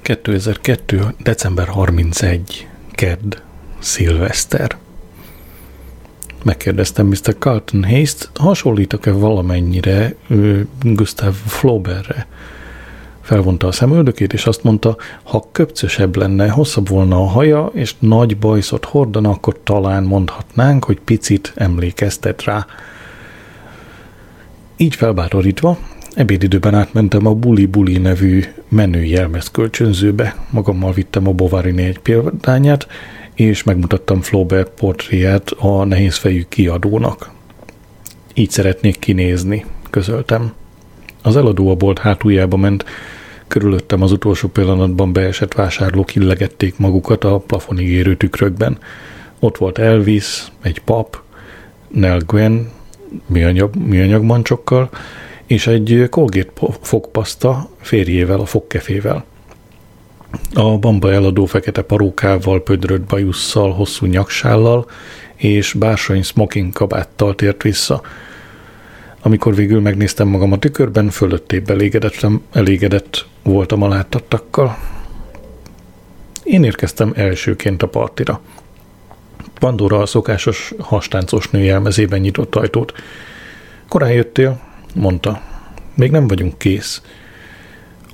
2002. december 31. Kedd. Szilveszter. Megkérdeztem Mr. Carlton Hayes-t, hasonlítok-e valamennyire Gustav Flaubertre. Felvonta a szemöldökét, és azt mondta, ha köpcösebb lenne, hosszabb volna a haja, és nagy bajszot hordana, akkor talán mondhatnánk, hogy picit emlékeztet rá. Így felbátorítva, ebédidőben átmentem a Buli Buli nevű menő jelmez kölcsönzőbe, magammal vittem a Bovary egy példányát, és megmutattam Flaubert portréját a nehézfejű kiadónak. Így szeretnék kinézni, közöltem. Az eladó a bolt hátuljába ment, körülöttem az utolsó pillanatban beesett vásárlók illegették magukat a plafonig érő tükrökben. Ott volt Elvis, egy pap, Nell Gwen, műanyag, műanyag mancsokkal, és egy Colgate fogpaszta férjével, a fogkefével. A bamba eladó fekete parókával, pödrött bajusszal, hosszú nyaksállal és bársony smoking kabáttal tért vissza. Amikor végül megnéztem magam a tükörben, fölöttébb elégedettem, elégedett voltam a láttattakkal. Én érkeztem elsőként a partira. Pandora a szokásos hastáncos nő jelmezében nyitott ajtót. Korán jöttél, mondta. Még nem vagyunk kész.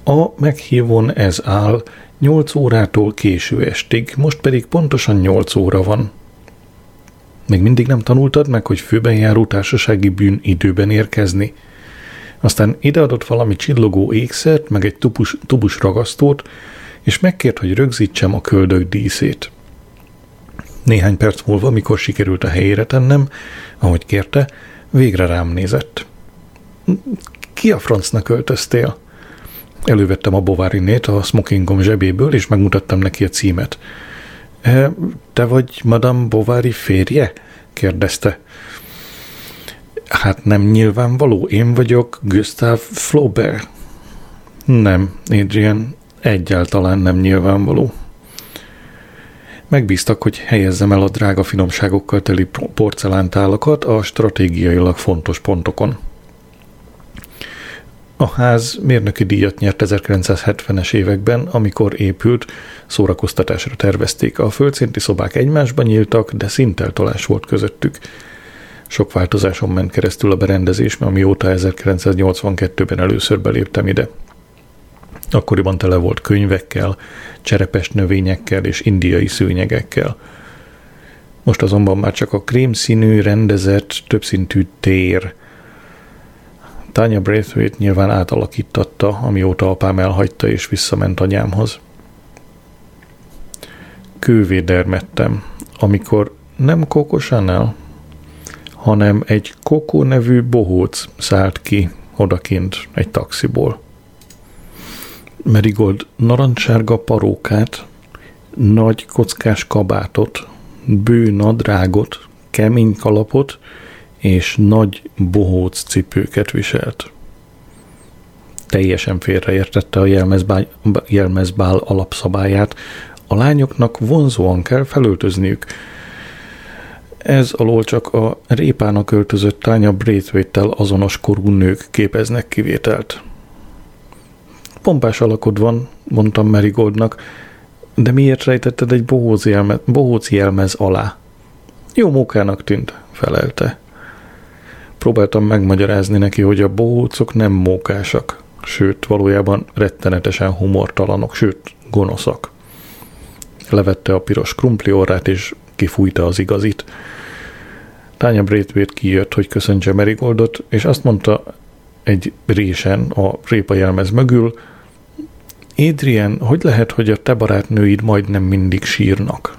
A meghívón ez áll, 8 órától késő estig, most pedig pontosan 8 óra van. Még mindig nem tanultad meg, hogy főben járó társasági bűn időben érkezni? Aztán ideadott valami csillogó ékszert, meg egy tubus, tubus ragasztót, és megkért, hogy rögzítsem a köldök díszét. Néhány perc múlva, mikor sikerült a helyére tennem, ahogy kérte, végre rám nézett. Ki a francnak öltöztél? Elővettem a bovárinét a smokingom zsebéből, és megmutattam neki a címet. E, te vagy Madame Bovary férje? kérdezte. Hát nem nyilvánvaló, én vagyok Gustave Flaubert. Nem, Adrian, egyáltalán nem nyilvánvaló. Megbíztak, hogy helyezzem el a drága finomságokkal teli porcelántálakat a stratégiailag fontos pontokon. A ház mérnöki díjat nyert 1970-es években, amikor épült, szórakoztatásra tervezték. A földszinti szobák egymásban nyíltak, de szinteltolás volt közöttük. Sok változáson ment keresztül a berendezés, amióta 1982-ben először beléptem ide. Akkoriban tele volt könyvekkel, cserepes növényekkel és indiai szőnyegekkel. Most azonban már csak a krémszínű, rendezett, többszintű tér – Tanya Braithwaite nyilván átalakítatta, amióta apám elhagyta és visszament anyámhoz. Kővédermettem, amikor nem Coco Chanel, hanem egy Coco nevű bohóc szállt ki odakint egy taxiból. Merigold narancsárga parókát, nagy kockás kabátot, bő nadrágot, kemény kalapot és nagy bohóc cipőket viselt. Teljesen félreértette a jelmezbál, jelmezbál alapszabályát, a lányoknak vonzóan kell felöltözniük. Ez alól csak a répának öltözött tánya braithwaite azonos korú nők képeznek kivételt. Pompás alakod van, mondtam Marigoldnak, de miért rejtetted egy bohóc jelmez, bohóc jelmez alá? Jó mókának tűnt, felelte. Próbáltam megmagyarázni neki, hogy a bohócok nem mókásak, sőt, valójában rettenetesen humortalanok, sőt, gonoszak. Levette a piros krumpli orrát, és kifújta az igazit. Tánya Braithwaite kijött, hogy köszöntse Merigoldot, és azt mondta egy résen a répa jelmez mögül, Adrian, hogy lehet, hogy a te barátnőid majdnem mindig sírnak?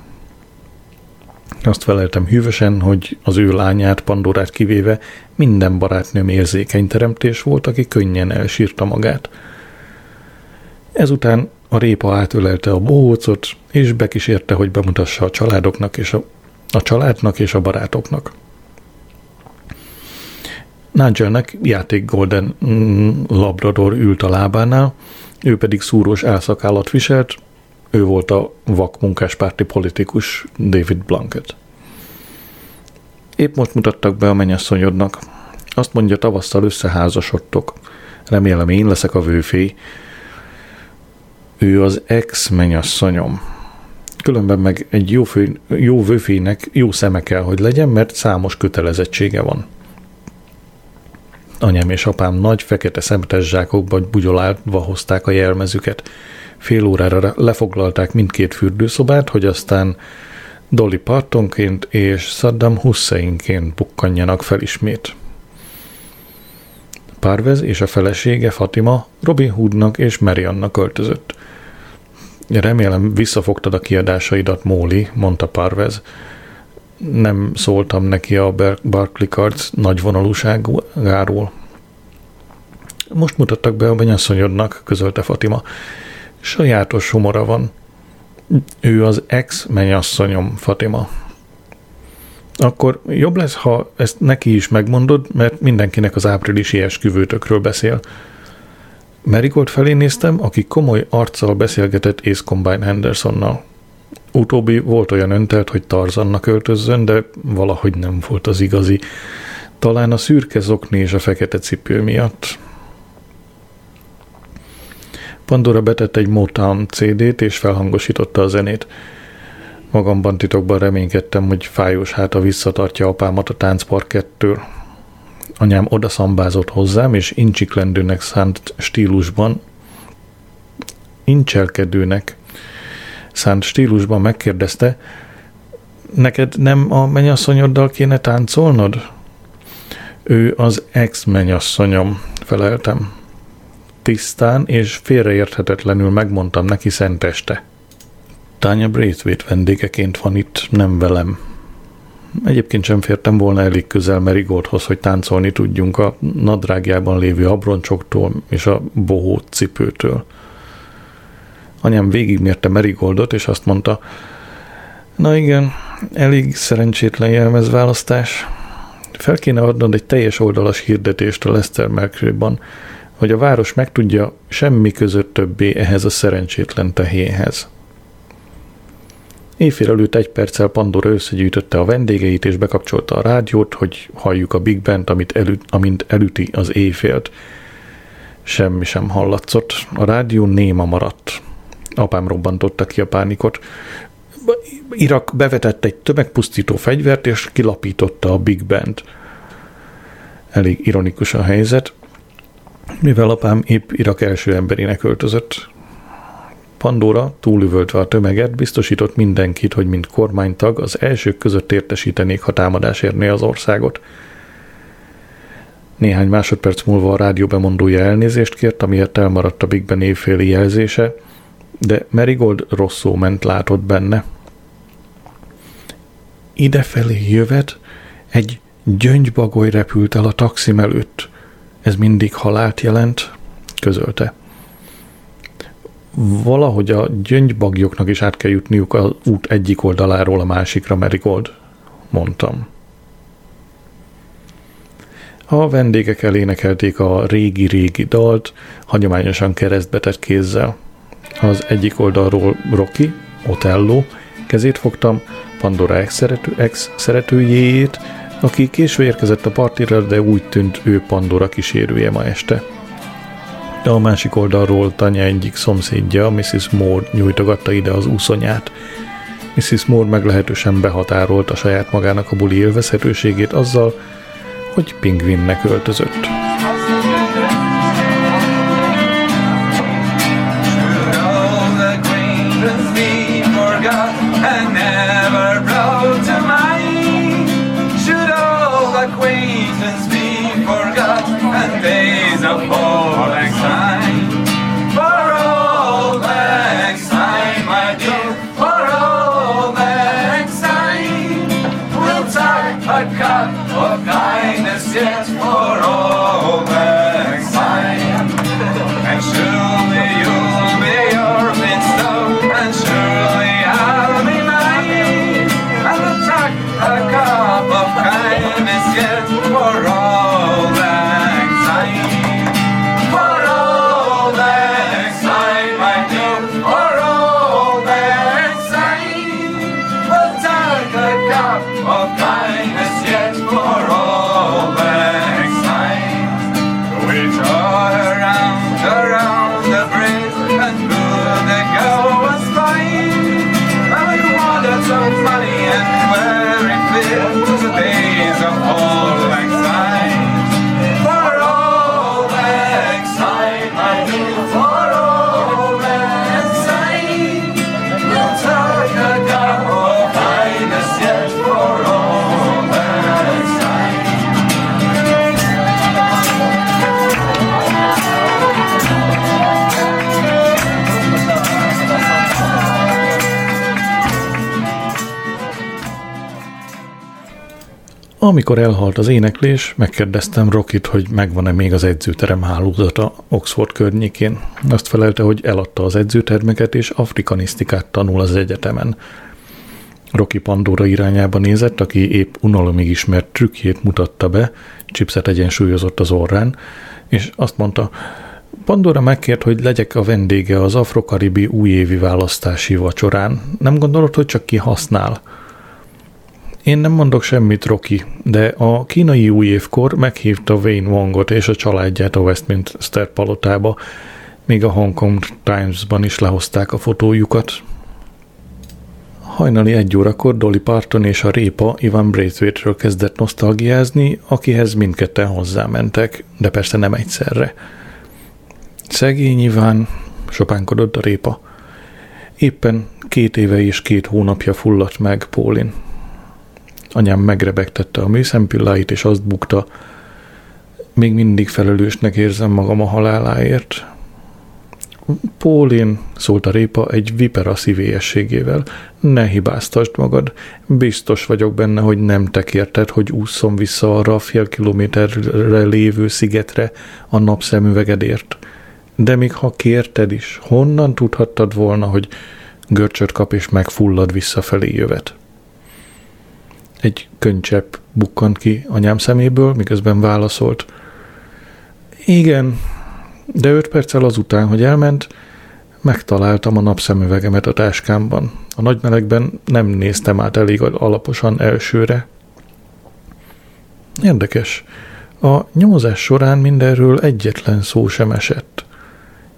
Azt feleltem hűvösen, hogy az ő lányát, Pandorát kivéve minden barátnőm érzékeny teremtés volt, aki könnyen elsírta magát. Ezután a répa átölelte a bohócot, és bekísérte, hogy bemutassa a családoknak és a, a családnak és a barátoknak. Nigelnek játék Golden mm, Labrador ült a lábánál, ő pedig szúrós álszakállat viselt, ő volt a vak munkáspárti politikus David Blanket. Épp most mutattak be a mennyasszonyodnak. Azt mondja, tavasszal, összeházasodtok. Remélem én leszek a vőfély. Ő az ex-menyasszonyom. Különben meg egy jó, fő, jó vőfének jó szeme kell, hogy legyen, mert számos kötelezettsége van. Anyám és apám nagy fekete szemetes zsákokba bugyolálva hozták a jelmezüket. Fél órára lefoglalták mindkét fürdőszobát, hogy aztán Dolly Partonként és Saddam Husseinként bukkanjanak fel ismét. Parvez és a felesége Fatima Robin Hoodnak és Mariannak költözött. Remélem visszafogtad a kiadásaidat, Móli, mondta Parvez. Nem szóltam neki a Barclay Cards nagyvonalúságáról. Most mutattak be a menyasszonyodnak, közölte Fatima. Sajátos humora van. Ő az ex-menyasszonyom, Fatima. Akkor jobb lesz, ha ezt neki is megmondod, mert mindenkinek az áprilisi esküvőtökről beszél. Marigold felé néztem, aki komoly arccal beszélgetett Ace Combine Hendersonnal. Utóbbi volt olyan öntelt, hogy Tarzannak öltözzön, de valahogy nem volt az igazi. Talán a szürke zokni és a fekete cipő miatt. Pandora betett egy Motown CD-t és felhangosította a zenét. Magamban titokban reménykedtem, hogy fájós háta visszatartja apámat a táncparkettől. Anyám odaszambázott hozzám, és incsiklendőnek szánt stílusban, incselkedőnek szánt stílusban megkérdezte, neked nem a mennyasszonyoddal kéne táncolnod? Ő az ex-mennyasszonyom, feleltem. Tisztán és félreérthetetlenül megmondtam neki szenteste. Tanya Braithwaite vendégeként van itt, nem velem. Egyébként sem fértem volna elég közel Merigoldhoz, hogy táncolni tudjunk a nadrágjában lévő abroncsoktól és a bohó cipőtől. Anyám végigmérte Merigoldot, és azt mondta, na igen, elég szerencsétlen jelmezválasztás. Fel kéne adnod egy teljes oldalas hirdetést a Lester mercury hogy a város megtudja, semmi között többé ehhez a szerencsétlen tehénhez. Éjfél előtt egy perccel Pandora összegyűjtötte a vendégeit és bekapcsolta a rádiót, hogy halljuk a Big Band, amit elü, amint elüti az éjfélt. Semmi sem hallatszott. A rádió néma maradt. Apám robbantotta ki a pánikot. Irak bevetett egy tömegpusztító fegyvert, és kilapította a Big Band. Elég ironikus a helyzet, mivel apám épp Irak első emberének öltözött. Pandora, túlüvöltve a tömeget, biztosított mindenkit, hogy mint kormánytag az elsők között értesítenék, ha támadás érné az országot. Néhány másodperc múlva a rádió bemondója elnézést kért, amiért elmaradt a Big Ben évféli jelzése, de Marigold rosszul ment látott benne. Idefelé jövet egy gyöngybagoly repült el a taxim előtt. Ez mindig halált jelent, közölte valahogy a gyöngybagyoknak is át kell jutniuk az út egyik oldaláról a másikra, Merigold, mondtam. A vendégek elénekelték a régi-régi dalt, hagyományosan keresztbetett kézzel. Az egyik oldalról Rocky, Otello, kezét fogtam, Pandora ex-szerető, ex-szeretőjéjét, aki késő érkezett a partira, de úgy tűnt ő Pandora kísérője ma este de a másik oldalról Tanya egyik szomszédja, Mrs. Moore nyújtogatta ide az úszonyát. Mrs. Moore meglehetősen behatárolt a saját magának a buli élvezhetőségét azzal, hogy pingvinnek öltözött. Amikor elhalt az éneklés, megkérdeztem Rokit, hogy megvan-e még az edzőterem hálózata Oxford környékén. Azt felelte, hogy eladta az edzőtermeket, és afrikanisztikát tanul az egyetemen. Rocky Pandora irányába nézett, aki épp unalomig ismert trükkjét mutatta be, chipset egyensúlyozott az orrán, és azt mondta, Pandora megkért, hogy legyek a vendége az afrokaribi újévi választási vacsorán. Nem gondolod, hogy csak ki használ? Én nem mondok semmit, Rocky, de a kínai új évkor meghívta Wayne Wongot és a családját a Westminster palotába, még a Hong Kong Times-ban is lehozták a fotójukat. Hajnali egy órakor Dolly Parton és a répa Ivan Braithwaite-ről kezdett nosztalgiázni, akihez mindketten hozzámentek, de persze nem egyszerre. Szegény Iván, sopánkodott a répa. Éppen két éve és két hónapja fulladt meg Pólin. Anyám megrebegtette a műszempilláit, és azt bukta, még mindig felelősnek érzem magam a haláláért. Pólin, szólt a répa egy vipera szívélyességével, ne hibáztasd magad, biztos vagyok benne, hogy nem te kérted, hogy ússzom vissza arra a fél kilométerre lévő szigetre a napszemüvegedért. De még ha kérted is, honnan tudhattad volna, hogy görcsöt kap és megfullad visszafelé jövet? Egy könycsepp bukkant ki anyám szeméből, miközben válaszolt. Igen, de öt perccel azután, hogy elment, megtaláltam a napszemüvegemet a táskámban. A nagymelegben nem néztem át elég alaposan elsőre. Érdekes. A nyomozás során mindenről egyetlen szó sem esett.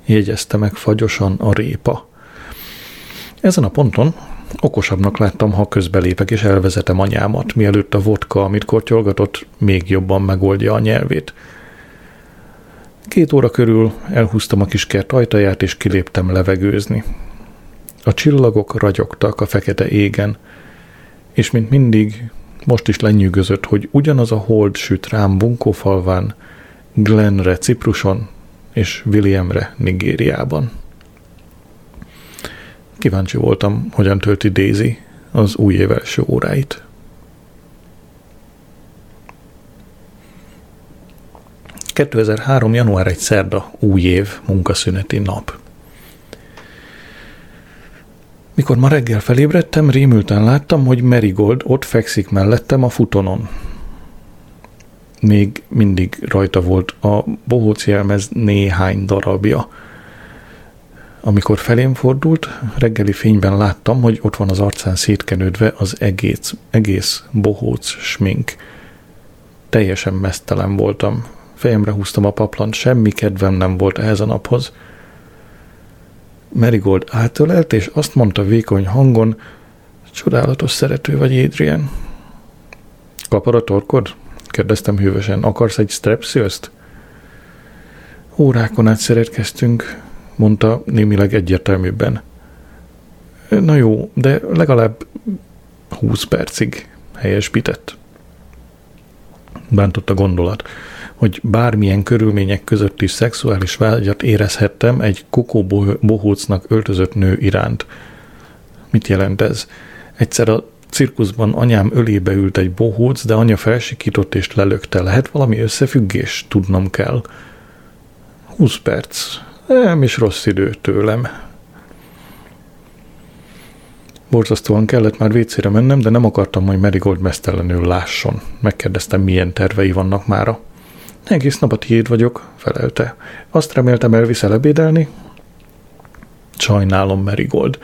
Jegyezte meg fagyosan a répa. Ezen a ponton Okosabbnak láttam, ha közbelépek és elvezetem anyámat, mielőtt a vodka, amit kortyolgatott, még jobban megoldja a nyelvét. Két óra körül elhúztam a kis kert ajtaját, és kiléptem levegőzni. A csillagok ragyogtak a fekete égen, és mint mindig, most is lenyűgözött, hogy ugyanaz a hold süt rám bunkófalván, Glenre Cipruson és Williamre Nigériában. Kíváncsi voltam, hogyan tölti Daisy az új év első óráit. ...2003. január egy szerda, új év, munkaszüneti nap. Mikor ma reggel felébredtem, rémülten láttam, hogy Marigold ott fekszik mellettem a futonon. Még mindig rajta volt a bohóc néhány darabja – amikor felém fordult, reggeli fényben láttam, hogy ott van az arcán szétkenődve az egész, egész bohóc smink. Teljesen mesztelen voltam. Fejemre húztam a paplant, semmi kedvem nem volt ehhez a naphoz. Marigold átölelt, és azt mondta vékony hangon, csodálatos szerető vagy, Adrian. Kapar a torkod? kérdeztem hűvösen. Akarsz egy strepszőzt? Órákon át szeretkeztünk, mondta némileg egyértelműbben. Na jó, de legalább 20 percig helyesbített. Bántott a gondolat, hogy bármilyen körülmények között is szexuális vágyat érezhettem egy kokó bohócnak öltözött nő iránt. Mit jelent ez? Egyszer a cirkuszban anyám ölébe ült egy bohóc, de anya felsikított és lelökte. Lehet valami összefüggés? Tudnom kell. 20 perc. Nem is rossz idő tőlem. Borzasztóan kellett már vécére mennem, de nem akartam, hogy Marigold mesztelenül lásson. Megkérdeztem, milyen tervei vannak mára. Egész nap a tiéd vagyok, felelte. Azt reméltem elviszel ebédelni? Sajnálom, Marigold.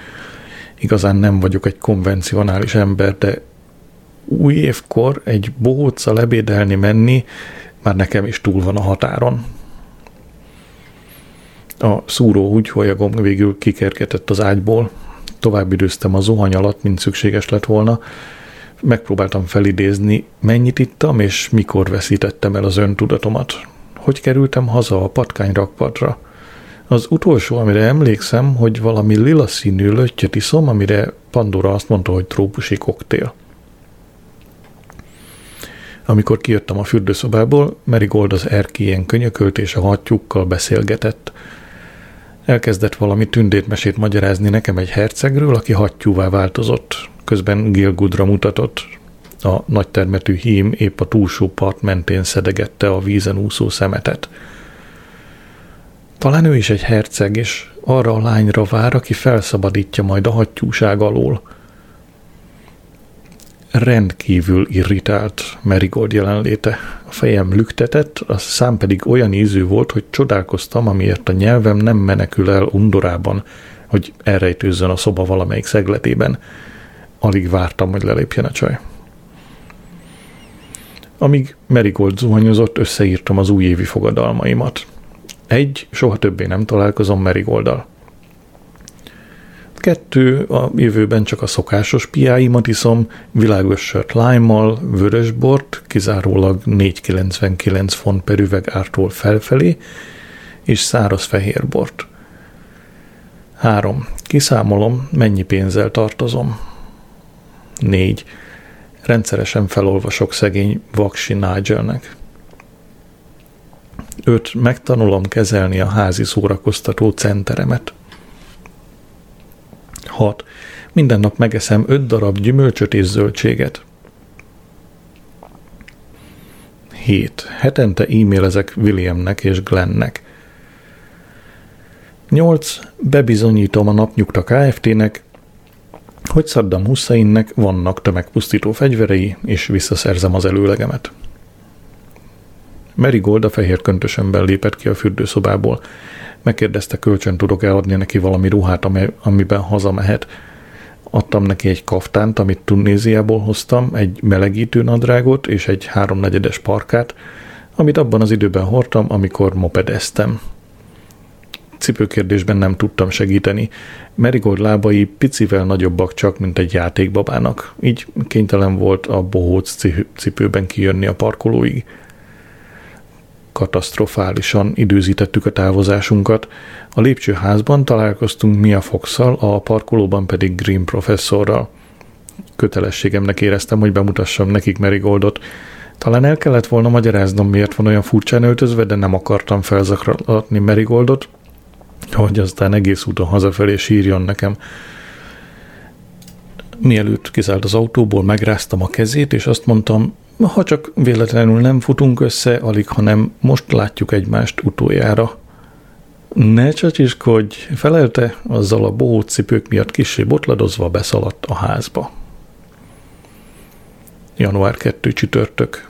Igazán nem vagyok egy konvencionális ember, de új évkor egy bohóccal ebédelni menni már nekem is túl van a határon. A szúró húgyholyagom végül kikergetett az ágyból. Tovább időztem a zuhany alatt, mint szükséges lett volna. Megpróbáltam felidézni, mennyit ittam, és mikor veszítettem el az öntudatomat. Hogy kerültem haza a patkányrakpadra? Az utolsó, amire emlékszem, hogy valami lila színű löttyöt iszom, amire Pandora azt mondta, hogy trópusi koktél. Amikor kijöttem a fürdőszobából, Marigold az erkélyen könyökölt és a hattyúkkal beszélgetett. Elkezdett valami tündétmesét magyarázni nekem egy hercegről, aki hattyúvá változott. Közben Gilgudra mutatott. A nagytermetű hím épp a túlsó part mentén szedegette a vízen úszó szemetet. Talán ő is egy herceg, és arra a lányra vár, aki felszabadítja majd a hattyúság alól. Rendkívül irritált Merigold jelenléte. A fejem lüktetett, a szám pedig olyan ízű volt, hogy csodálkoztam, amiért a nyelvem nem menekül el undorában, hogy elrejtőzzön a szoba valamelyik szegletében. Alig vártam, hogy lelépjen a csaj. Amíg Merigold zuhanyozott, összeírtam az újévi fogadalmaimat. Egy, soha többé nem találkozom Merigolddal. Kettő, a jövőben csak a szokásos piáimat iszom, világos sört lime vörös bort, kizárólag 4,99 font per üveg ártól felfelé, és száraz fehér bort. Három. Kiszámolom, mennyi pénzzel tartozom. Négy. Rendszeresen felolvasok szegény Vaksi Nigelnek. 5. Megtanulom kezelni a házi szórakoztató centeremet. 6. Minden nap megeszem 5 darab gyümölcsöt és zöldséget. 7. Hetente e-mailezek Williamnek és Glennnek. 8. Bebizonyítom a napnyugta Kft-nek, hogy Saddam Husseinnek vannak tömegpusztító fegyverei, és visszaszerzem az előlegemet. Gold a fehér köntösömben lépett ki a fürdőszobából. Megkérdezte, kölcsön tudok-e adni neki valami ruhát, amiben hazamehet. Adtam neki egy kaftánt, amit Tunéziából hoztam, egy melegítő nadrágot és egy háromnegyedes parkát, amit abban az időben hordtam, amikor mopedeztem. Cipőkérdésben nem tudtam segíteni. Merigold lábai picivel nagyobbak csak, mint egy játékbabának, így kénytelen volt a bohóc cipőben kijönni a parkolóig katasztrofálisan időzítettük a távozásunkat. A lépcsőházban találkoztunk Mia fox a parkolóban pedig Green professzorral. Kötelességemnek éreztem, hogy bemutassam nekik Merigoldot. Talán el kellett volna magyaráznom, miért van olyan furcsán öltözve, de nem akartam felzakratni Merigoldot, hogy aztán egész úton hazafelé sírjon nekem. Mielőtt kiszállt az autóból, megráztam a kezét, és azt mondtam, ha csak véletlenül nem futunk össze, alig, hanem most látjuk egymást utoljára. Ne csacsiskodj, felelte, azzal a bohóc cipők miatt kissé botladozva beszaladt a házba. Január 2 csütörtök.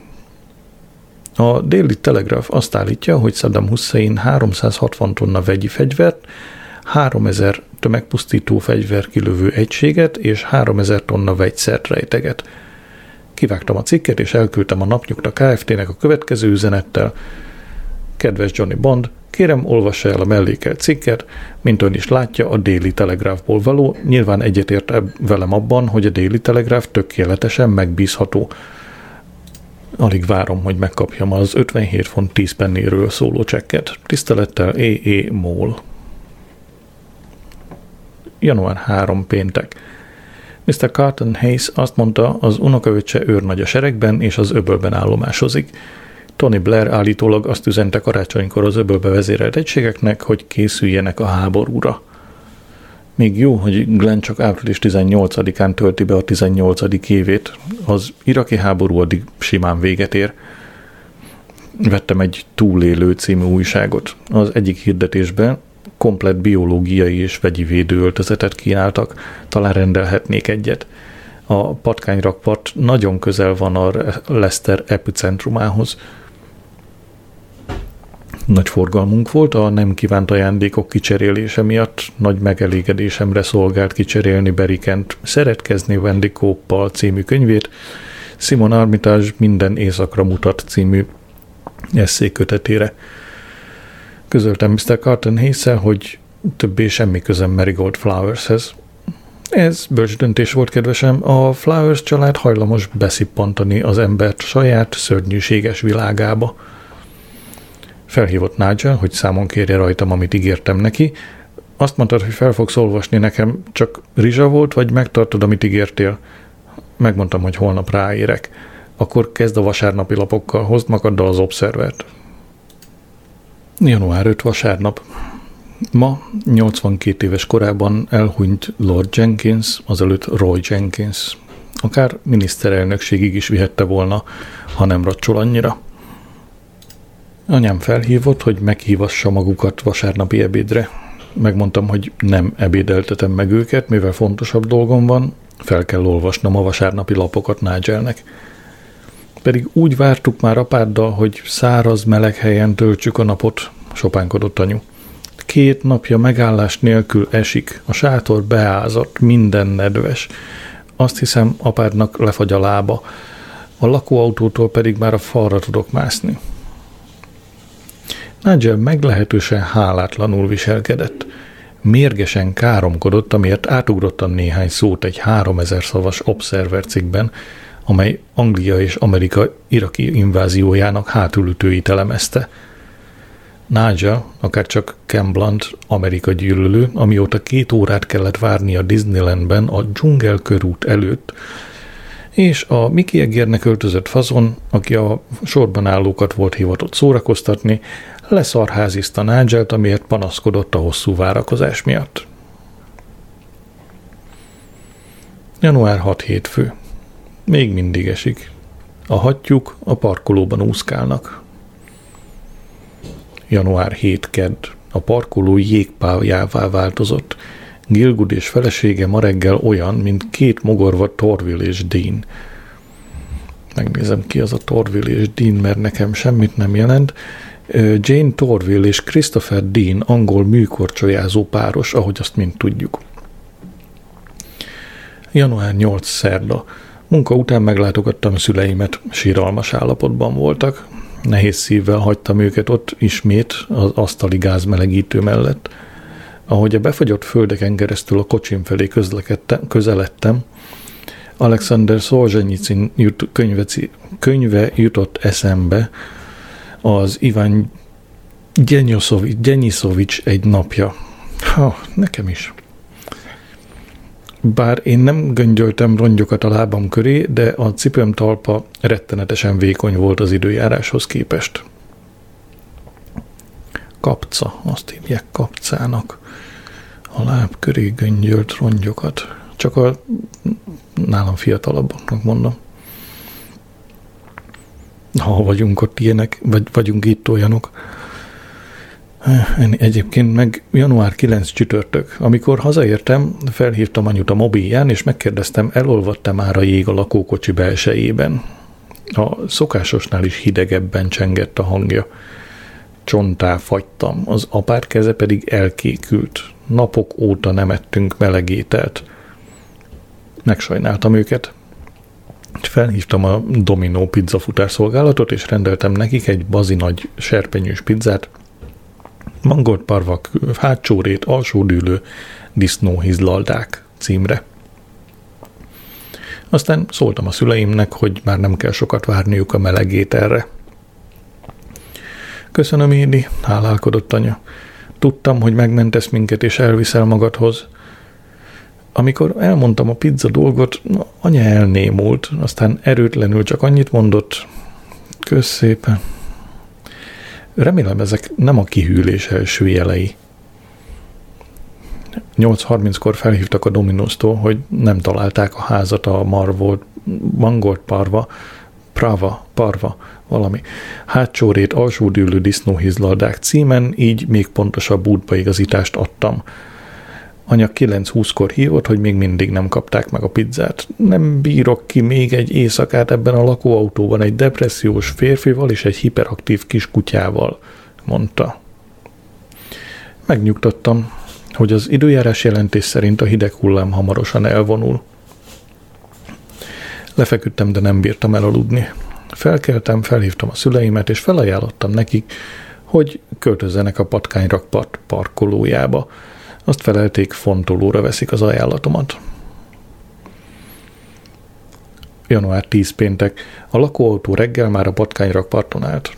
A déli telegraf azt állítja, hogy Saddam Hussein 360 tonna vegyi fegyvert, 3000 tömegpusztító fegyver kilövő egységet és 3000 tonna vegyszert rejteget – Kivágtam a cikket, és elküldtem a napnyugta Kft-nek a következő üzenettel. Kedves Johnny Bond, kérem olvassa el a mellékelt cikket, mint ön is látja, a Daily Telegraphból való, nyilván egyetért velem abban, hogy a Daily Telegraph tökéletesen megbízható. Alig várom, hogy megkapjam az 57 font 10 pennéről szóló csekket. Tisztelettel E.E. Mól. Január 3 péntek. Mr. Carton Hayes azt mondta, az unokaöccse őrnagy a seregben és az öbölben állomásozik. Tony Blair állítólag azt üzente karácsonykor az öbölbe vezérelt egységeknek, hogy készüljenek a háborúra. Még jó, hogy Glenn csak április 18-án tölti be a 18. évét. Az iraki háború addig simán véget ér. Vettem egy túlélő című újságot. Az egyik hirdetésben komplet biológiai és vegyi védőöltözetet kínáltak, talán rendelhetnék egyet. A patkányrakpart nagyon közel van a Lester epicentrumához. Nagy forgalmunk volt, a nem kívánt ajándékok kicserélése miatt nagy megelégedésemre szolgált kicserélni Berikent Szeretkezni Wendy Kóppal című könyvét, Simon Armitage minden éjszakra mutat című eszékötetére. Közöltem Mr. Carton hayes hogy többé semmi közem Marigold Flowershez. Ez bölcs döntés volt, kedvesem. A Flowers család hajlamos beszippantani az embert saját szörnyűséges világába. Felhívott Nigel, hogy számon kérje rajtam, amit ígértem neki. Azt mondtad, hogy fel fogsz olvasni nekem, csak rizsa volt, vagy megtartod, amit ígértél? Megmondtam, hogy holnap ráérek. Akkor kezd a vasárnapi lapokkal, hozd magaddal az obszervert. Január 5 vasárnap. Ma 82 éves korában elhunyt Lord Jenkins, azelőtt Roy Jenkins. Akár miniszterelnökségig is vihette volna, ha nem racsol annyira. Anyám felhívott, hogy meghívassa magukat vasárnapi ebédre. Megmondtam, hogy nem ebédeltetem meg őket, mivel fontosabb dolgom van, fel kell olvasnom a vasárnapi lapokat Nigelnek. Pedig úgy vártuk már apáddal, hogy száraz, meleg helyen töltsük a napot, sopánkodott anyu. Két napja megállás nélkül esik, a sátor beázott, minden nedves. Azt hiszem, apádnak lefagy a lába, a lakóautótól pedig már a falra tudok mászni. Nigel meglehetősen hálátlanul viselkedett. Mérgesen káromkodott, amiért átugrottan néhány szót egy 3000 szavas Observer cikkben, amely Anglia és Amerika iraki inváziójának hátulütőit elemezte. Nigel, akár csak Ken Blunt, Amerika gyűlölő, amióta két órát kellett várni a Disneylandben a dzsungelkörút előtt, és a Mickey Egérnek öltözött fazon, aki a sorban állókat volt hivatott szórakoztatni, leszarházizta Nigelt, amiért panaszkodott a hosszú várakozás miatt. Január 6 hétfő. Még mindig esik. A hattyúk a parkolóban úszkálnak. Január 7 kedd. A parkoló jégpályává változott. Gilgud és felesége ma reggel olyan, mint két mogorva Torville és Dean. Megnézem ki az a Torville és Dean, mert nekem semmit nem jelent. Jane Torville és Christopher Dean angol műkorcsolyázó páros, ahogy azt mind tudjuk. Január 8 szerda. Munka után meglátogattam szüleimet, síralmas állapotban voltak. Nehéz szívvel hagytam őket ott ismét az asztali gázmelegítő mellett. Ahogy a befagyott földeken keresztül a kocsim felé közeledtem, Alexander Szolzsenyicin jut, könyve, könyve jutott eszembe, az Iván Gyenyiszovics egy napja. Ha, nekem is. Bár én nem göngyöltem rongyokat a lábam köré, de a cipőm talpa rettenetesen vékony volt az időjáráshoz képest. Kapca, azt hívják kapcának. A láb köré göngyölt rongyokat. Csak a nálam fiatalabbaknak mondom. Ha vagyunk ott ilyenek, vagy vagyunk itt olyanok. Egyébként meg január 9 csütörtök. Amikor hazaértem, felhívtam anyut a mobilján, és megkérdeztem, elolvadt-e már a jég a lakókocsi belsejében. A szokásosnál is hidegebben csengett a hangja. Csontá fagytam, az apár keze pedig elkékült. Napok óta nem ettünk melegételt. Megsajnáltam őket. Felhívtam a Domino pizza futárszolgálatot, és rendeltem nekik egy bazi nagy serpenyős pizzát, mangolt parvak, hátsó rét, alsó dűlő, disznóhizlaldák címre. Aztán szóltam a szüleimnek, hogy már nem kell sokat várniuk a melegét erre. Köszönöm, Édi, hálálkodott anya. Tudtam, hogy megmentesz minket és elviszel magadhoz. Amikor elmondtam a pizza dolgot, anya elnémult, aztán erőtlenül csak annyit mondott, kösz szépen. Remélem ezek nem a kihűlés első jelei. 8.30-kor felhívtak a Dominosztól, hogy nem találták a házat a Marvolt, Mangolt Parva, Prava, Parva, valami. Hátsórét alsódűlő disznóhizladák címen, így még pontosabb útbaigazítást adtam. Anya 9-20-kor hívott, hogy még mindig nem kapták meg a pizzát. Nem bírok ki még egy éjszakát ebben a lakóautóban egy depressziós férfival és egy hiperaktív kis kutyával, mondta. Megnyugtattam, hogy az időjárás jelentés szerint a hideg hullám hamarosan elvonul. Lefeküdtem, de nem bírtam elaludni. Felkeltem, felhívtam a szüleimet, és felajánlottam nekik, hogy költözzenek a patkányrakpart parkolójába, azt felelték, fontolóra veszik az ajánlatomat. Január 10 péntek. A lakóautó reggel már a patkányrakparton állt.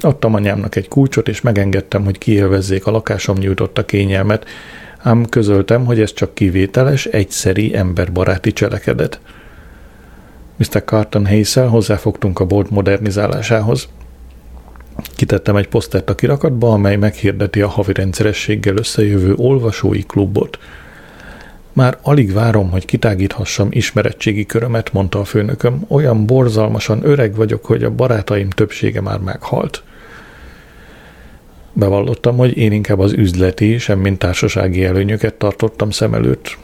Adtam anyámnak egy kulcsot, és megengedtem, hogy kiélvezzék a lakásom nyújtotta kényelmet, ám közöltem, hogy ez csak kivételes, egyszeri, emberbaráti cselekedet. Mr. Carton hayes hozzáfogtunk a bolt modernizálásához. Kitettem egy posztert a kirakatba, amely meghirdeti a havi rendszerességgel összejövő olvasói klubot. Már alig várom, hogy kitágíthassam ismerettségi körömet, mondta a főnököm. Olyan borzalmasan öreg vagyok, hogy a barátaim többsége már meghalt. Bevallottam, hogy én inkább az üzleti, semmint társasági előnyöket tartottam szem előtt.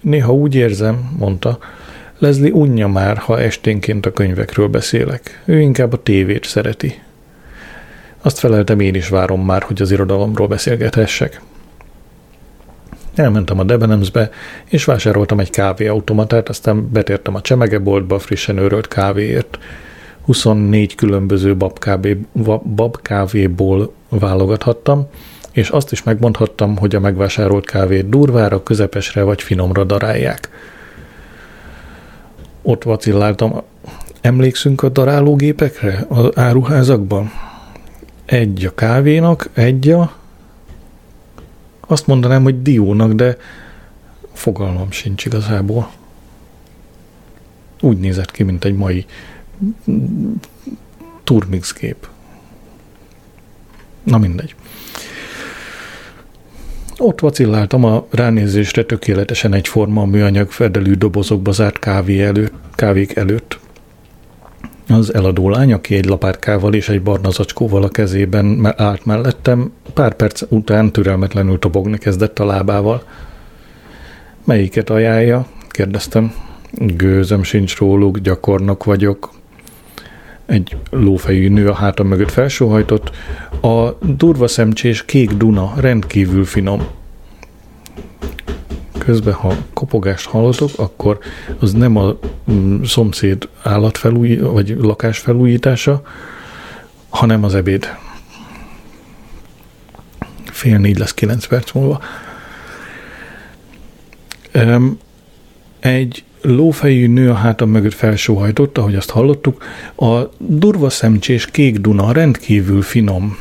Néha úgy érzem, mondta, Leslie unja már, ha esténként a könyvekről beszélek. Ő inkább a tévét szereti. Azt feleltem, én is várom már, hogy az irodalomról beszélgethessek. Elmentem a Debenemsbe, és vásároltam egy kávéautomatát, aztán betértem a csemegeboltba frissen őrölt kávéért. 24 különböző babkávé, babkávéból válogathattam, és azt is megmondhattam, hogy a megvásárolt kávét durvára, közepesre vagy finomra darálják. Ott vacilláltam. Emlékszünk a darálógépekre az áruházakban? Egy a kávénak, egy a... Azt mondanám, hogy diónak, de fogalmam sincs igazából. Úgy nézett ki, mint egy mai turmix gép. Na mindegy. Ott vacilláltam a ránézésre tökéletesen egyforma műanyag fedelű dobozokba zárt kávé előtt, kávék előtt. Az eladó lány, aki egy lapátkával és egy barna zacskóval a kezében állt mellettem, pár perc után türelmetlenül tobogni kezdett a lábával. Melyiket ajánlja? kérdeztem. Gőzem sincs róluk, gyakornok vagyok. Egy lófejű nő a hátam mögött felsóhajtott. A durva szemcsés kék duna rendkívül finom. Közben, ha kopogást hallotok, akkor az nem a mm, szomszéd állatfelúj, vagy lakásfelújítása, hanem az ebéd. Fél négy lesz kilenc perc múlva. Egy lófejű nő a hátam mögött felsóhajtott, ahogy azt hallottuk. A durva szemcsés kék duna rendkívül finom.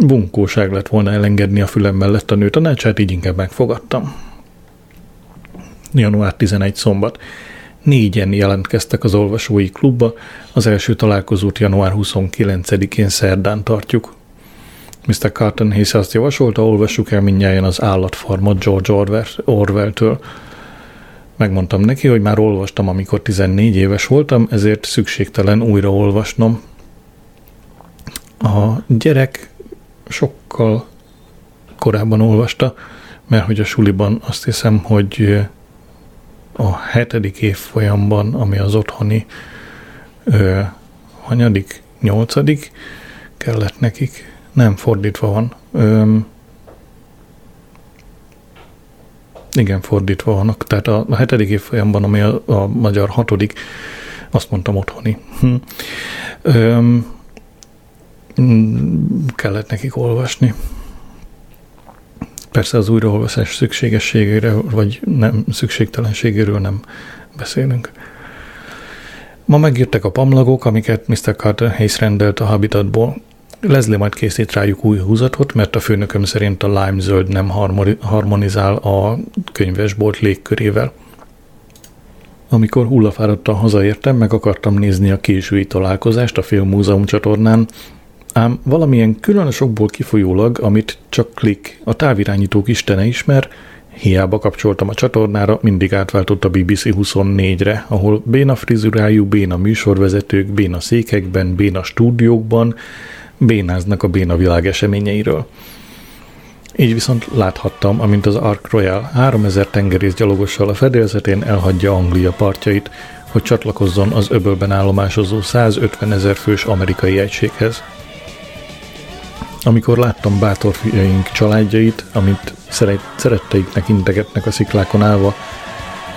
Bunkóság lett volna elengedni a fülem mellett a nő tanácsát, így inkább megfogadtam. Január 11 szombat. Négyen jelentkeztek az olvasói klubba, az első találkozót január 29-én szerdán tartjuk. Mr. Carton Hayes azt javasolta, olvassuk el mindjárt az állatfarmot George Orwell-től. Megmondtam neki, hogy már olvastam, amikor 14 éves voltam, ezért szükségtelen újra olvasnom. A gyerek sokkal korábban olvasta, mert hogy a suliban azt hiszem, hogy a hetedik évfolyamban, ami az otthoni ö, hanyadik, nyolcadik kellett nekik. Nem, fordítva van. Ö, igen, fordítva vannak. Tehát a, a hetedik évfolyamban, ami a, a magyar hatodik, azt mondtam otthoni. Hm. Ö, kellett nekik olvasni. Persze az újraolvasás szükségességére, vagy nem szükségtelenségéről nem beszélünk. Ma megírtak a pamlagok, amiket Mr. Carter Hayes rendelt a Habitatból. Leslie majd készít rájuk új húzatot, mert a főnököm szerint a lime zöld nem harmonizál a könyvesbolt légkörével. Amikor hullafáradtan hazaértem, meg akartam nézni a késői találkozást a Filmmúzeum csatornán, Ám valamilyen különösokból kifolyólag, amit csak klik, a távirányítók istene ismer, hiába kapcsoltam a csatornára, mindig átváltott a BBC 24-re, ahol béna frizurájú, béna műsorvezetők, béna székekben, béna stúdiókban bénáznak a béna világ eseményeiről. Így viszont láthattam, amint az Ark Royal 3000 tengerész gyalogossal a fedélzetén elhagyja Anglia partjait, hogy csatlakozzon az öbölben állomásozó 150 ezer fős amerikai egységhez. Amikor láttam bátor fiaink családjait, amit szeretteiknek integetnek a sziklákon állva,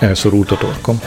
elszorult a torkom.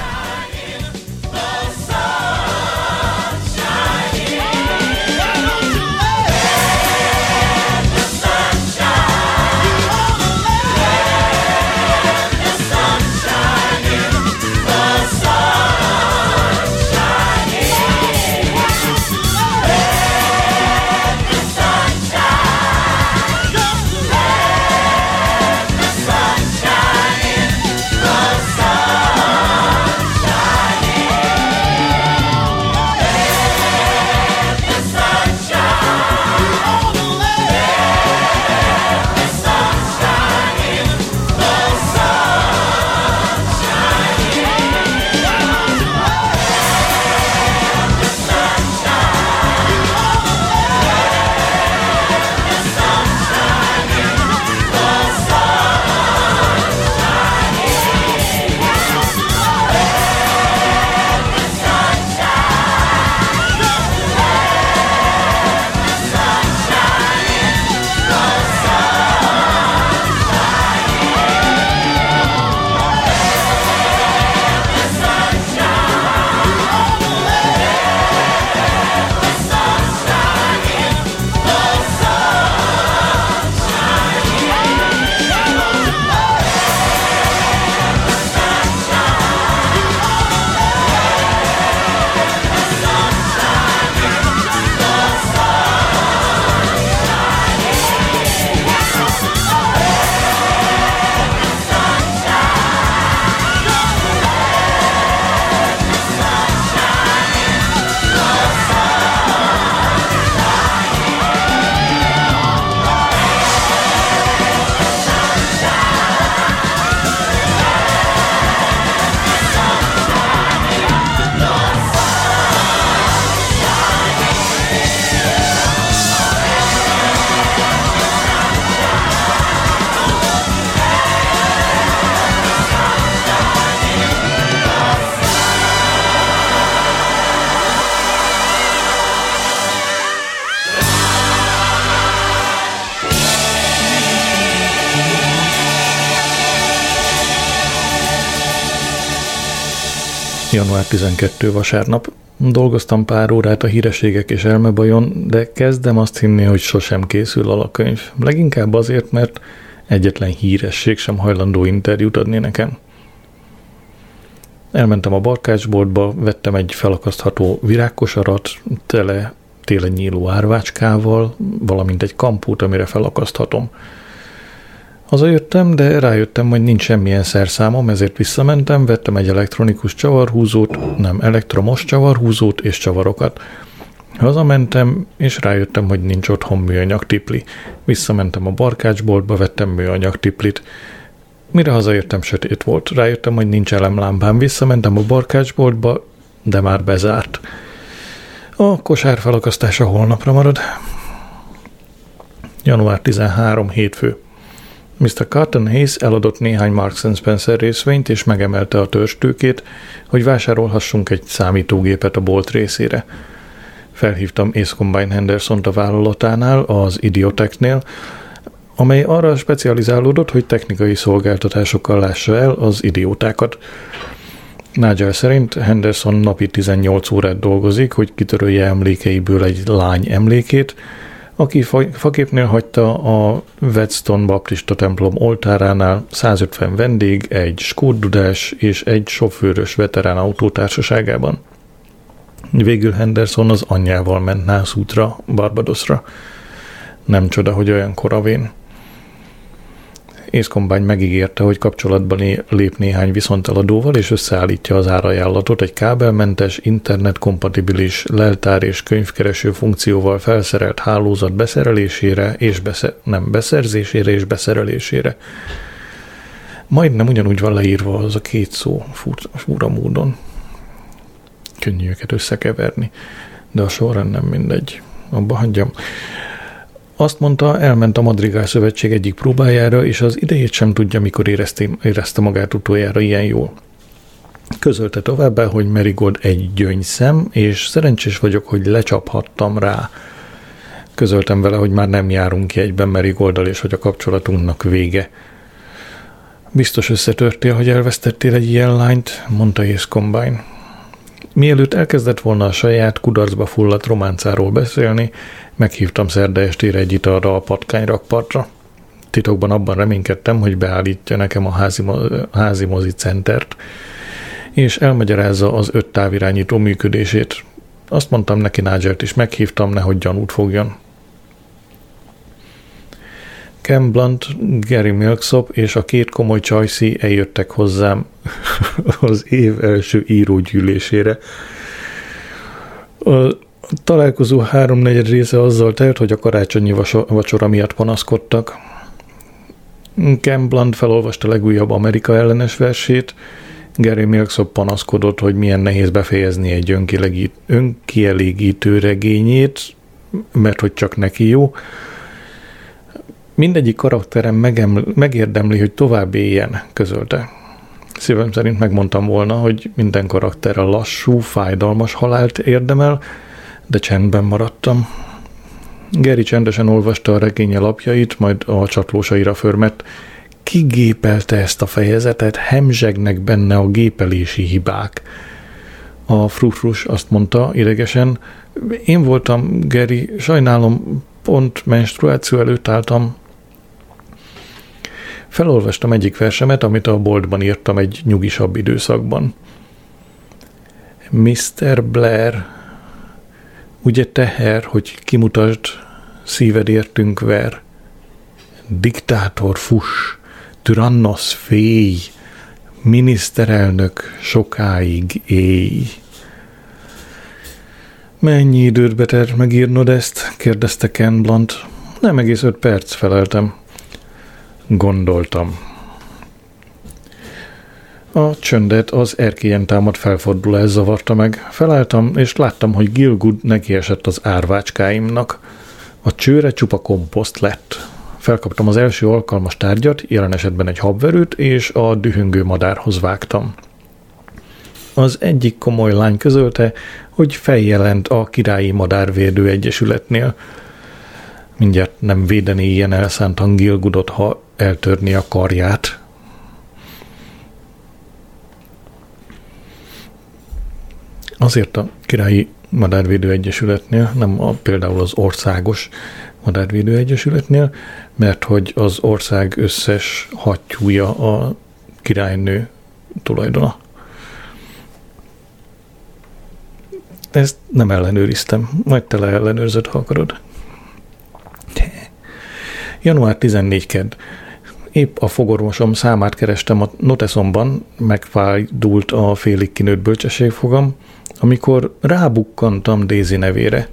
Január 12 vasárnap. Dolgoztam pár órát a hírességek és elmebajon, de kezdem azt hinni, hogy sosem készül alakönyv. Leginkább azért, mert egyetlen híresség sem hajlandó interjút adni nekem. Elmentem a barkácsboltba, vettem egy felakasztható virágkosarat, tele télen nyíló árvácskával, valamint egy kampút, amire felakaszthatom. Hazajöttem, de rájöttem, hogy nincs semmilyen szerszámom, ezért visszamentem, vettem egy elektronikus csavarhúzót, nem elektromos csavarhúzót és csavarokat. Hazamentem, és rájöttem, hogy nincs otthon műanyag tipli. Visszamentem a barkácsboltba, vettem műanyag tiplit. Mire hazajöttem, sötét volt. Rájöttem, hogy nincs elemlámpám. Visszamentem a barkácsboltba, de már bezárt. A kosár felakasztása holnapra marad. Január 13. hétfő. Mr. Cotton Hayes eladott néhány Marks Spencer részvényt és megemelte a törstőkét, hogy vásárolhassunk egy számítógépet a bolt részére. Felhívtam Ace Combine henderson a vállalatánál, az Idiotechnél, amely arra specializálódott, hogy technikai szolgáltatásokkal lássa el az idiótákat. Nigel szerint Henderson napi 18 órát dolgozik, hogy kitörölje emlékeiből egy lány emlékét, aki faképnél hagyta a Whetstone Baptista templom oltáránál 150 vendég, egy skóddudás és egy sofőrös veterán autótársaságában. Végül Henderson az anyjával ment nászútra, Barbadosra. Nem csoda, hogy olyan koravén. Észkombány megígérte, hogy kapcsolatban lép néhány viszonteladóval, és összeállítja az árajánlatot egy kábelmentes, internetkompatibilis leltár és könyvkereső funkcióval felszerelt hálózat beszerelésére és besze- nem beszerzésére és beszerelésére. Majdnem ugyanúgy van leírva az a két szó fura módon. Könnyű őket összekeverni, de a sorrend nem mindegy. Abba hagyjam. Azt mondta, elment a Madrigál Szövetség egyik próbájára, és az idejét sem tudja, mikor érezte, érezte magát utoljára ilyen jól. Közölte továbbá, hogy Merigold egy gyöngyszem, és szerencsés vagyok, hogy lecsaphattam rá. Közöltem vele, hogy már nem járunk ki egyben Merigoldal, és hogy a kapcsolatunknak vége. Biztos összetörtél, hogy elvesztettél egy ilyen lányt, mondta Ace Combine. Mielőtt elkezdett volna a saját kudarcba fulladt románcáról beszélni, meghívtam szerda estére egy italra a patkányrakpartra. Titokban abban reménykedtem, hogy beállítja nekem a házi, házi mozi centert, és elmagyarázza az öt távirányító működését. Azt mondtam neki Nigelt is meghívtam, nehogy gyanút fogjon. Ken Blunt, Gary Milksop és a két komoly csajszi eljöttek hozzám az év első írógyűlésére. A találkozó háromnegyed része azzal telt, hogy a karácsonyi vacsora miatt panaszkodtak. Ken Blunt felolvasta legújabb Amerika ellenes versét, Gary Milksop panaszkodott, hogy milyen nehéz befejezni egy önkielégítő regényét, mert hogy csak neki jó. Mindegyik karakterem megeml- megérdemli, hogy tovább éljen, közölte. Szívem szerint megmondtam volna, hogy minden karakter a lassú, fájdalmas halált érdemel, de csendben maradtam. Geri csendesen olvasta a regénye lapjait, majd a csatlósaira förmett. Kigépelte ezt a fejezetet, hemzsegnek benne a gépelési hibák. A frufrus azt mondta idegesen, én voltam, Geri, sajnálom, pont menstruáció előtt álltam, Felolvastam egyik versemet, amit a boltban írtam egy nyugisabb időszakban. Mr. Blair, ugye teher, hogy kimutasd, szíved értünk ver. Diktátor fuss, tyrannos félj, miniszterelnök sokáig éj. Mennyi időt beter megírnod ezt? kérdezte Ken Blunt. Nem egész öt perc, feleltem gondoltam. A csöndet az erkélyen támad felfordulás zavarta meg. Felálltam, és láttam, hogy Gilgud nekiesett az árvácskáimnak. A csőre csupa komposzt lett. Felkaptam az első alkalmas tárgyat, jelen esetben egy habverőt, és a dühöngő madárhoz vágtam. Az egyik komoly lány közölte, hogy feljelent a Királyi Madárvédő Egyesületnél. Mindjárt nem védeni ilyen elszántan Gilgudot, ha eltörni a karját. Azért a Királyi Madárvédő Egyesületnél, nem a, például az Országos Madárvédő Egyesületnél, mert hogy az ország összes hattyúja a királynő tulajdona. Ezt nem ellenőriztem, majd te leellenőrzöd, ha akarod. Január 14 kedd. Épp a fogorvosom számát kerestem a noteszomban, megfájdult a félig kinőtt bölcsességfogam, amikor rábukkantam Dézi nevére.